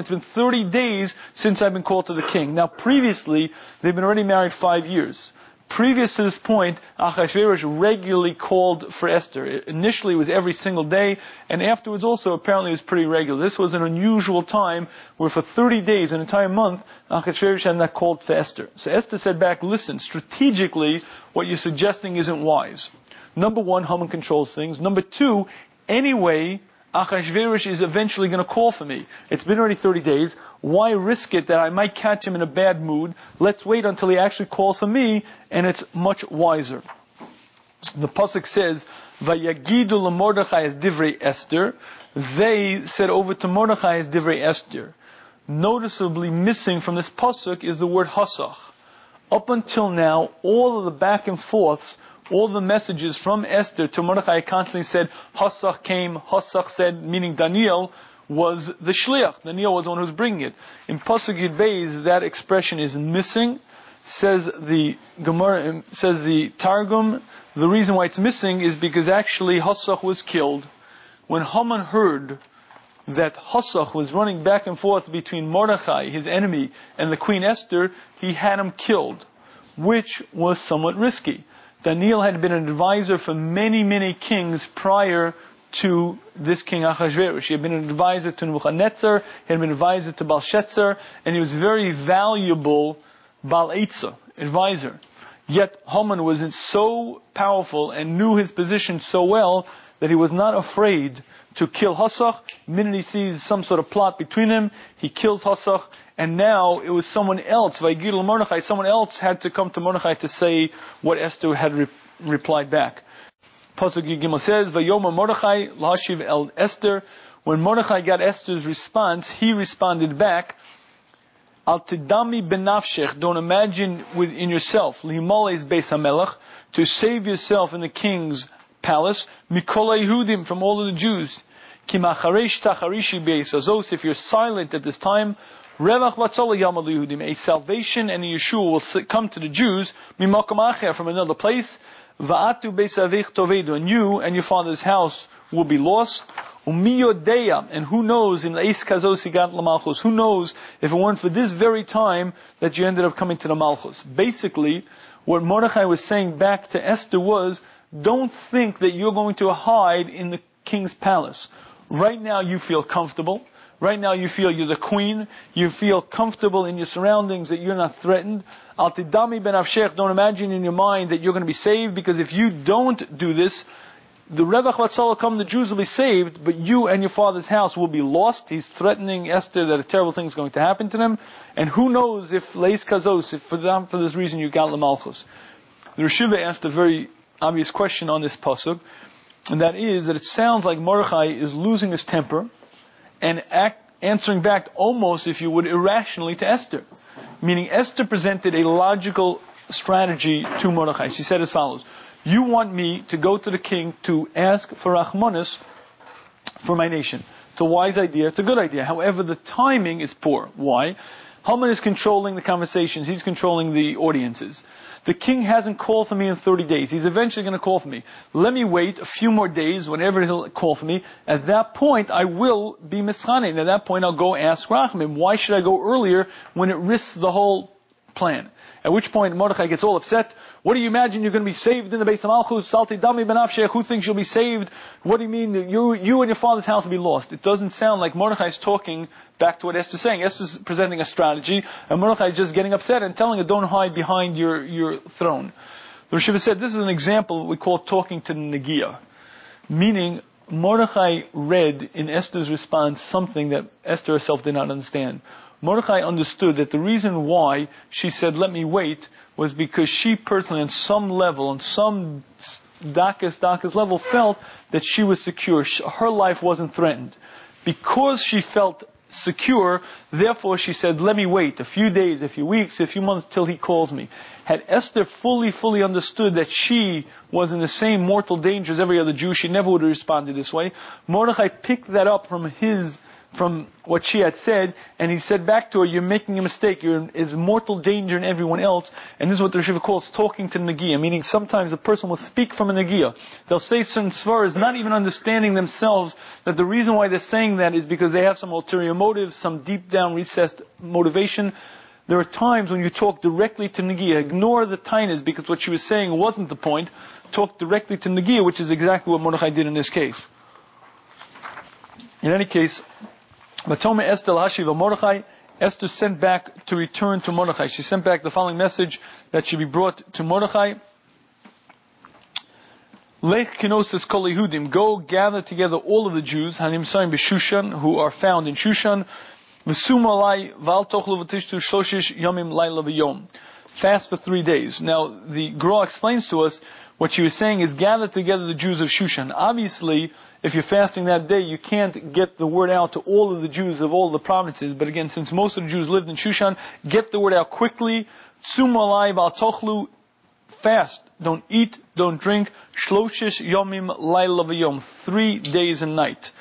It's been 30 days since I've been called to the king. Now previously, they've been already married five years. Previous to this point, Achashverosh regularly called for Esther. Initially, it was every single day, and afterwards also apparently it was pretty regular. This was an unusual time where for 30 days, an entire month, Achashverosh had not called for Esther. So Esther said back, listen, strategically, what you're suggesting isn't wise. Number one, Haman controls things. Number two, anyway, Achashverosh is eventually going to call for me. It's been already 30 days. Why risk it that I might catch him in a bad mood? Let's wait until he actually calls for me, and it's much wiser. The pasuk says, "Vayagidu leMordechai as divrei Esther." They said over to Mordechai as divrei Esther. Noticeably missing from this pasuk is the word hasach. Up until now, all of the back and forths all the messages from Esther to Mordechai constantly said, Hasach came, Hasach said, meaning Daniel was the shliach. Daniel was the one who was bringing it. In Pasuk Yud that expression is missing. Says the Gemara, um, says the Targum, the reason why it's missing is because actually Hasach was killed. When Haman heard that Hasach was running back and forth between Mordechai, his enemy, and the Queen Esther, he had him killed, which was somewhat risky. Daniel had been an advisor for many, many kings prior to this king Achashverosh. He had been an advisor to Nebuchadnezzar, he had been an advisor to Belshazzar, and he was a very valuable Baal Eitzah, advisor. Yet Haman was so powerful and knew his position so well that he was not afraid to kill Hasach. The minute he sees some sort of plot between him, he kills Hasach, and now it was someone else, Vaigil Mordechai, someone else had to come to Mordechai to say what Esther had re- replied back. Pasuk Gimel says, Vayoma Mordechai Lashiv El Esther. When Mordechai got Esther's response, he responded back, Al tidami benafshech, don't imagine within yourself, lihimalez beis hamelach, to save yourself in the king's palace, mikola Yehudim, from all of the Jews. Kimacharesh tacharishi beis azos, if you're silent at this time, Revach Yehudim, a salvation and a Yeshua will come to the Jews, from another place, Va'atu Beisavich Tovedu, and you and your father's house will be lost. Umiyodeya, and who knows in Eis Kazos Lamalchus, who knows if it weren't for this very time that you ended up coming to the Malchus. Basically, what Mordechai was saying back to Esther was, don't think that you're going to hide in the king's palace. Right now you feel comfortable. Right now you feel you're the queen, you feel comfortable in your surroundings, that you're not threatened. Al-Tidami ben Avshech, don't imagine in your mind that you're going to be saved, because if you don't do this, the Revach Vatzal come, the Jews will be saved, but you and your father's house will be lost. He's threatening Esther that a terrible thing is going to happen to them. And who knows if Leis Kazos, if for, them, for this reason you got Lamalchus. The Rosh Yeshiva asked a very obvious question on this pasuk, and that is that it sounds like Mordechai is losing his temper, and act, answering back almost, if you would, irrationally to Esther. Meaning Esther presented a logical strategy to Mordechai. She said as follows, you want me to go to the king to ask for Rachmanis for my nation. It's a wise idea. It's a good idea. However, the timing is poor. Why? Haman is controlling the conversations. He's controlling the audiences. The king hasn't called for me in 30 days. He's eventually going to call for me. Let me wait a few more days whenever he'll call for me. At that point, I will be mischanin. At that point, I'll go ask Rachmim. Why should I go earlier when it risks the whole plan? At which point Mordechai gets all upset. What do you imagine you're going to be saved in the base of Malchus? Salti dami benafshech. Who thinks you'll be saved? What do you mean you, you and your father's house will be lost? It doesn't sound like Mordechai is talking back to what Esther's saying. Esther's presenting a strategy, and Mordechai is just getting upset and telling her, don't hide behind your, your throne. The Rosh Yeshiva said this is an example we call talking to the Nagia. Meaning, Mordechai read in Esther's response something that Esther herself did not understand. Mordechai understood that the reason why she said, let me wait, was because she personally, on some level, on some darkest, darkest level, felt that she was secure. Her life wasn't threatened. Because she felt secure, therefore she said, let me wait a few days, a few weeks, a few months till he calls me. Had Esther fully, fully understood that she was in the same mortal danger as every other Jew, she never would have responded this way. Mordechai picked that up from his from what she had said, and he said back to her, you're making a mistake, you're in mortal danger in everyone else, and this is what the Rosh Yeshiva calls talking to Nagia, meaning sometimes a person will speak from a Nagia. They'll say certain svaras, not even understanding themselves that the reason why they're saying that is because they have some ulterior motive, some deep down recessed motivation. There are times when you talk directly to Nagia, ignore the tainas because what she was saying wasn't the point, talk directly to Nagia, which is exactly what Mordechai did in this case. In any case, Matome Esther Hashiva Mordechai, Esther sent back to return to Mordechai. She sent back the following message that should be brought to Mordechai. Lech kenosis kol Yehudim, go gather together all of the Jews, hanim saim b'Shushan, who are found in Shushan, v'sum alai val tochlu v'tishtu shloshish yomim laila v'yom. Fast for three days. Now, the Gra explains to us what she was saying is gather together the Jews of Shushan. Obviously, if you're fasting that day, you can't get the word out to all of the Jews of all the provinces. But again, since most of the Jews lived in Shushan, get the word out quickly. Sumalai al tochlu, fast. Don't eat, don't drink. Shloshish yomim laila v'yom, three days and night.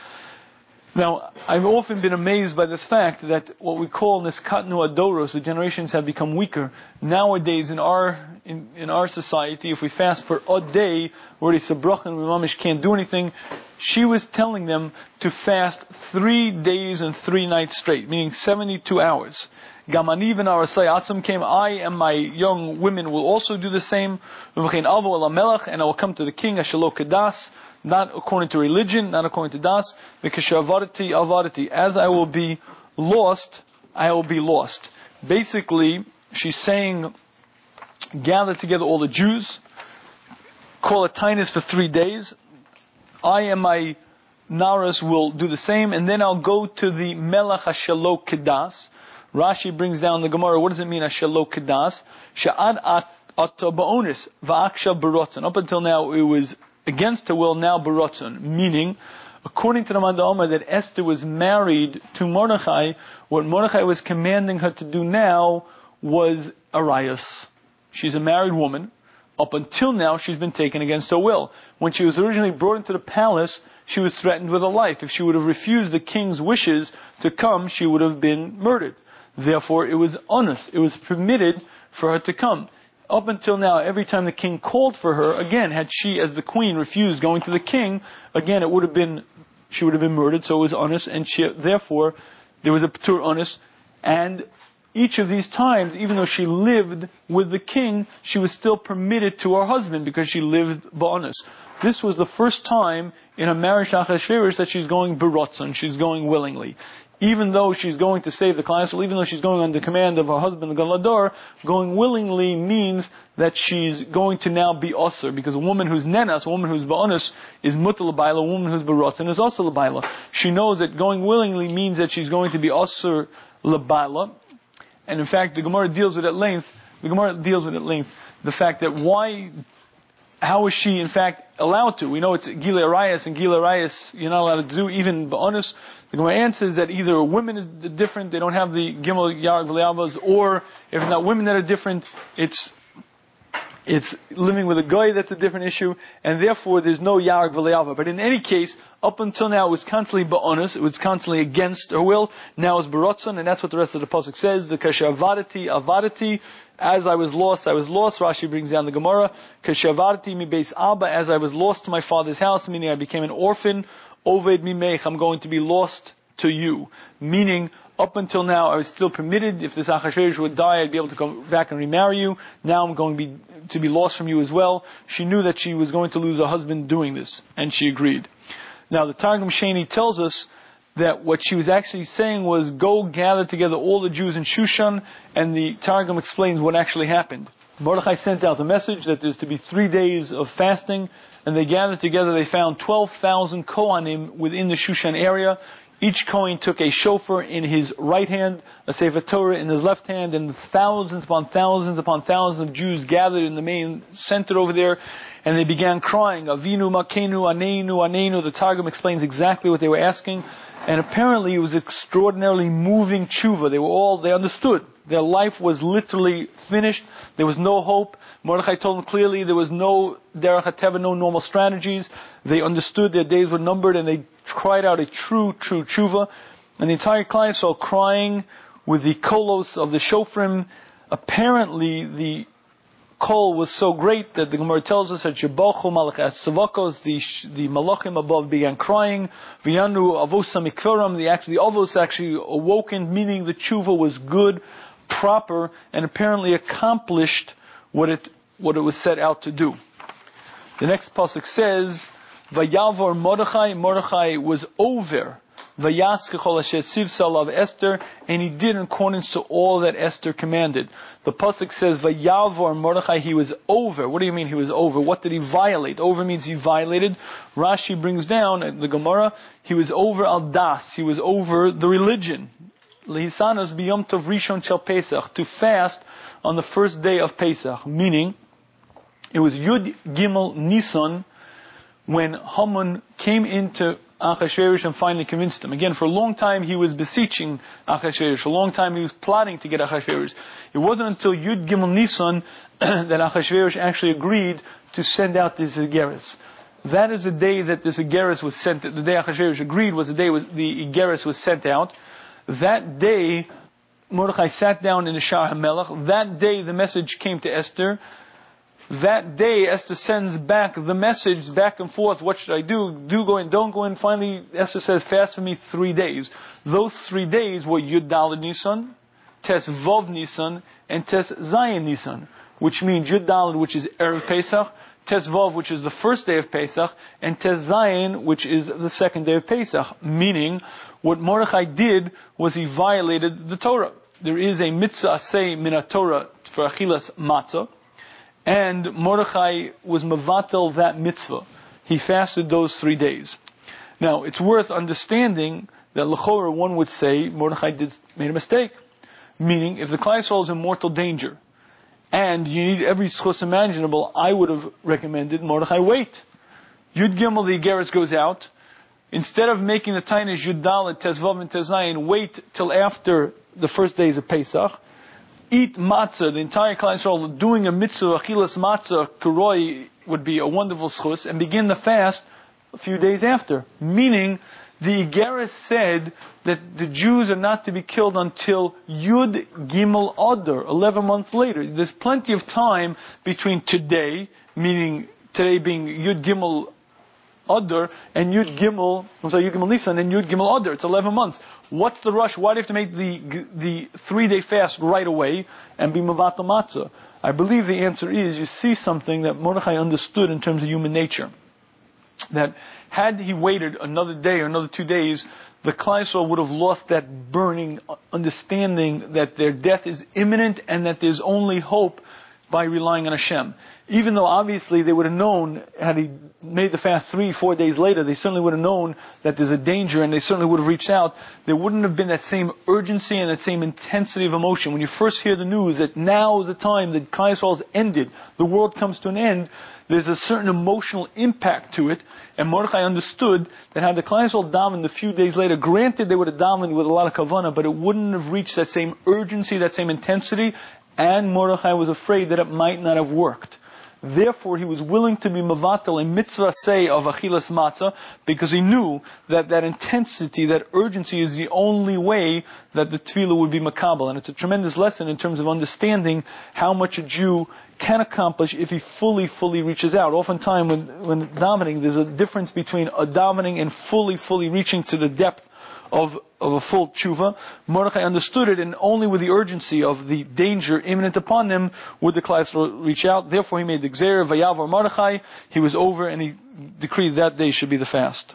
Now, I've often been amazed by this fact that what we call niskatnu adoros, the generations have become weaker. Nowadays, in our in, in our society, if we fast for a day, where it's a brach and mamish can't do anything, she was telling them to fast three days and three nights straight, meaning 72 hours. Gamaniv and Arasai came, I and my young women will also do the same. And I will come to the king, Ashalok Kadas not according to religion, not according to das, because shavarati avarati, as I will be lost, I will be lost. Basically, she's saying, gather together all the Jews, call a tinus for three days. I and my Naras will do the same, and then I'll go to the Melech Hashalok Kedas. Rashi brings down the Gemara. What does it mean, Hashalok Kedas? Sha'ad at ba'onis va'aksha barotzen. Up until now, it was against her will now barotzon, meaning, according to the Manda that Esther was married to Mordechai, what Mordechai was commanding her to do now was Arias. She's a married woman. Up until now, she's been taken against her will. When she was originally brought into the palace, she was threatened with a life. If she would have refused the king's wishes to come, she would have been murdered. Therefore, it was honest. It was permitted for her to come up until now, every time the king called for her, again, had she, as the queen, refused going to the king, again, it would have been, she would have been murdered, so it was honest, and she, therefore, there was a ptur honest, and each of these times, even though she lived with the king, she was still permitted to her husband because she lived ba'onis. This was the first time in a marriage Achashverosh that she's going berotzen, she's going willingly even though she's going to save the clients, even though she's going under command of her husband Galador, going willingly means that she's going to now be usr, because a woman who's nenas, a woman who's ba'onis, is mutal a woman who's barotzen is also. She knows that going willingly means that she's going to be usr labaila, and in fact the Gemara deals with at length, the Gemara deals with at length the fact that why how is she in fact allowed to? We know it's Gila Arias and Gila Arias you're not allowed to do even Ba'onis. The Gemara answers that either women is different, they don't have the Gimel V'Leavas, or if not women that are different, it's it's living with a guy that's a different issue, and therefore there's no V'Leava. But in any case, up until now it was constantly Ba'onis, it was constantly against her will, now it's Barotzon, and that's what the rest of the Pasuk says, the Kashavadati, Avadati, as I was lost, I was lost. Rashi brings down the Gemara. Kashavarti mi beis Abba, as I was lost to my father's house, meaning I became an orphan. Oved mimech, I'm going to be lost to you. Meaning, up until now, I was still permitted, if this Achashverosh would die, I'd be able to come back and remarry you. Now I'm going to be, to be lost from you as well. She knew that she was going to lose her husband doing this, and she agreed. Now the Targum Sheni tells us that what she was actually saying was, go gather together all the Jews in Shushan, and the Targum explains what actually happened. Mordechai sent out a message that there's to be three days of fasting, and they gathered together. They found 12,000 Kohanim within the Shushan area. Each Kohen took a shofar in his right hand, a Sefer Torah in his left hand, and thousands upon thousands upon thousands of Jews gathered in the main center over there, and they began crying, Avinu Malkeinu Anenu Anenu. The Targum explains exactly what they were asking, and apparently it was extraordinarily moving tshuva. They were all, they understood. Their life was literally finished. There was no hope. Mordechai told them clearly there was no derech no normal strategies. They understood their days were numbered and they cried out a true, true tshuva. And the entire client saw crying with the kolos of the shofrim. Apparently the kol was so great that the Gemara tells us that Shebachu Malachat Savakos, the, the malachim above began crying. V'yanu avosa mikvaram, the actually, the avos actually awoken, meaning the tshuva was good, proper, and apparently accomplished what it, what it was set out to do. The next pasuk says, Vayavor Mordechai, Mordechai was over. of Esther, and he did in accordance to all that Esther commanded. The pasuk says, "Vayavor Mordechai." He was over. What do you mean he was over? What did he violate? Over means he violated. Rashi brings down the Gemara. He was over al das. He was over the religion. Lehisanos biyom tov rishon shel Pesach to fast on the first day of Pesach, meaning it was Yud Gimel Nisan when Haman came into Achashverosh and finally convinced him. Again, for a long time he was beseeching Achashverosh. For a long time he was plotting to get Achashverosh. It wasn't until Yud Gimel Nisan that Achashverosh actually agreed to send out the Igeris. That is the day that this Igeris was sent, the day Achashverosh agreed was the day the Igeris was sent out. That day, Mordechai sat down in the Sha'ar HaMelech. That day the message came to Esther. That day, Esther sends back the message back and forth. What should I do? Do go in, don't go in. Finally, Esther says, fast for me three days. Those three days were Yud Nisan, Tes Vov Nisan, and Tes Zayin Nisan, which means Yud which is Erev Pesach, Tes Vov, which is the first day of Pesach, and Tes Zayin, which is the second day of Pesach. Meaning, what Mordechai did was he violated the Torah. There is a mitzvah say min Torah for achilas matzah, and Mordechai was mavatel that mitzvah. He fasted those three days. Now, it's worth understanding that Lechora, one would say, Mordechai did, made a mistake. Meaning, if the Klal is in mortal danger, and you need every schus imaginable, I would have recommended Mordechai wait. Yud Gimel, the Igeris goes out. Instead of making the Tainish Yud Dalet, Tezvav and Tezayin, wait till after the first days of Pesach eat matzah, the entire Klal Yisrael doing a mitzvah, achilas matzah, kuroi, would be a wonderful schus, and begin the fast a few days after. Meaning, the Igeris said that the Jews are not to be killed until Yud Gimel Adar, 11 months later. There's plenty of time between today, meaning today being Yud Gimel Adar and Yud mm-hmm. Gimel, I'm sorry, Yud Gimel Nisan and Yud Gimel Adar. It's 11 months. What's the rush? Why do you have to make the, the three day fast right away and be Mavat Matzah? I believe the answer is you see something that Mordechai understood in terms of human nature. That had he waited another day or another two days, the Kleisel would have lost that burning understanding that their death is imminent and that there's only hope by relying on Hashem even though obviously they would have known, had he made the fast three, four days later, they certainly would have known that there's a danger and they certainly would have reached out, there wouldn't have been that same urgency and that same intensity of emotion. When you first hear the news that now is the time that Kaiser has ended, the world comes to an end, there's a certain emotional impact to it, and Mordechai understood that had the Kleinsol davened a few days later, granted they would have davened with a lot of kavana, but it wouldn't have reached that same urgency, that same intensity, and Mordechai was afraid that it might not have worked. Therefore, he was willing to be mavatal a mitzvah say of achilas matzah because he knew that that intensity, that urgency is the only way that the tefillah would be makabel. And it's a tremendous lesson in terms of understanding how much a Jew can accomplish if he fully, fully reaches out. Oftentimes when, when davening, there's a difference between a davening and fully, fully reaching to the depth of, of a full tshuva. Mordechai understood it, and only with the urgency of the danger imminent upon them would the class reach out. Therefore, he made the Gzer, Vayav Mordechai. He was over, and he decreed that day should be the fast.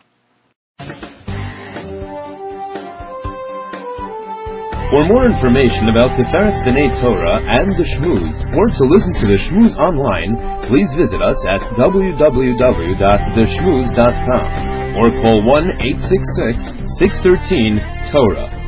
For more information about Tiferes B'nai Torah and the Shmooze, or to listen to the Shmooze online, please visit us at www.theshmooze.com or call 1 866 613 Torah.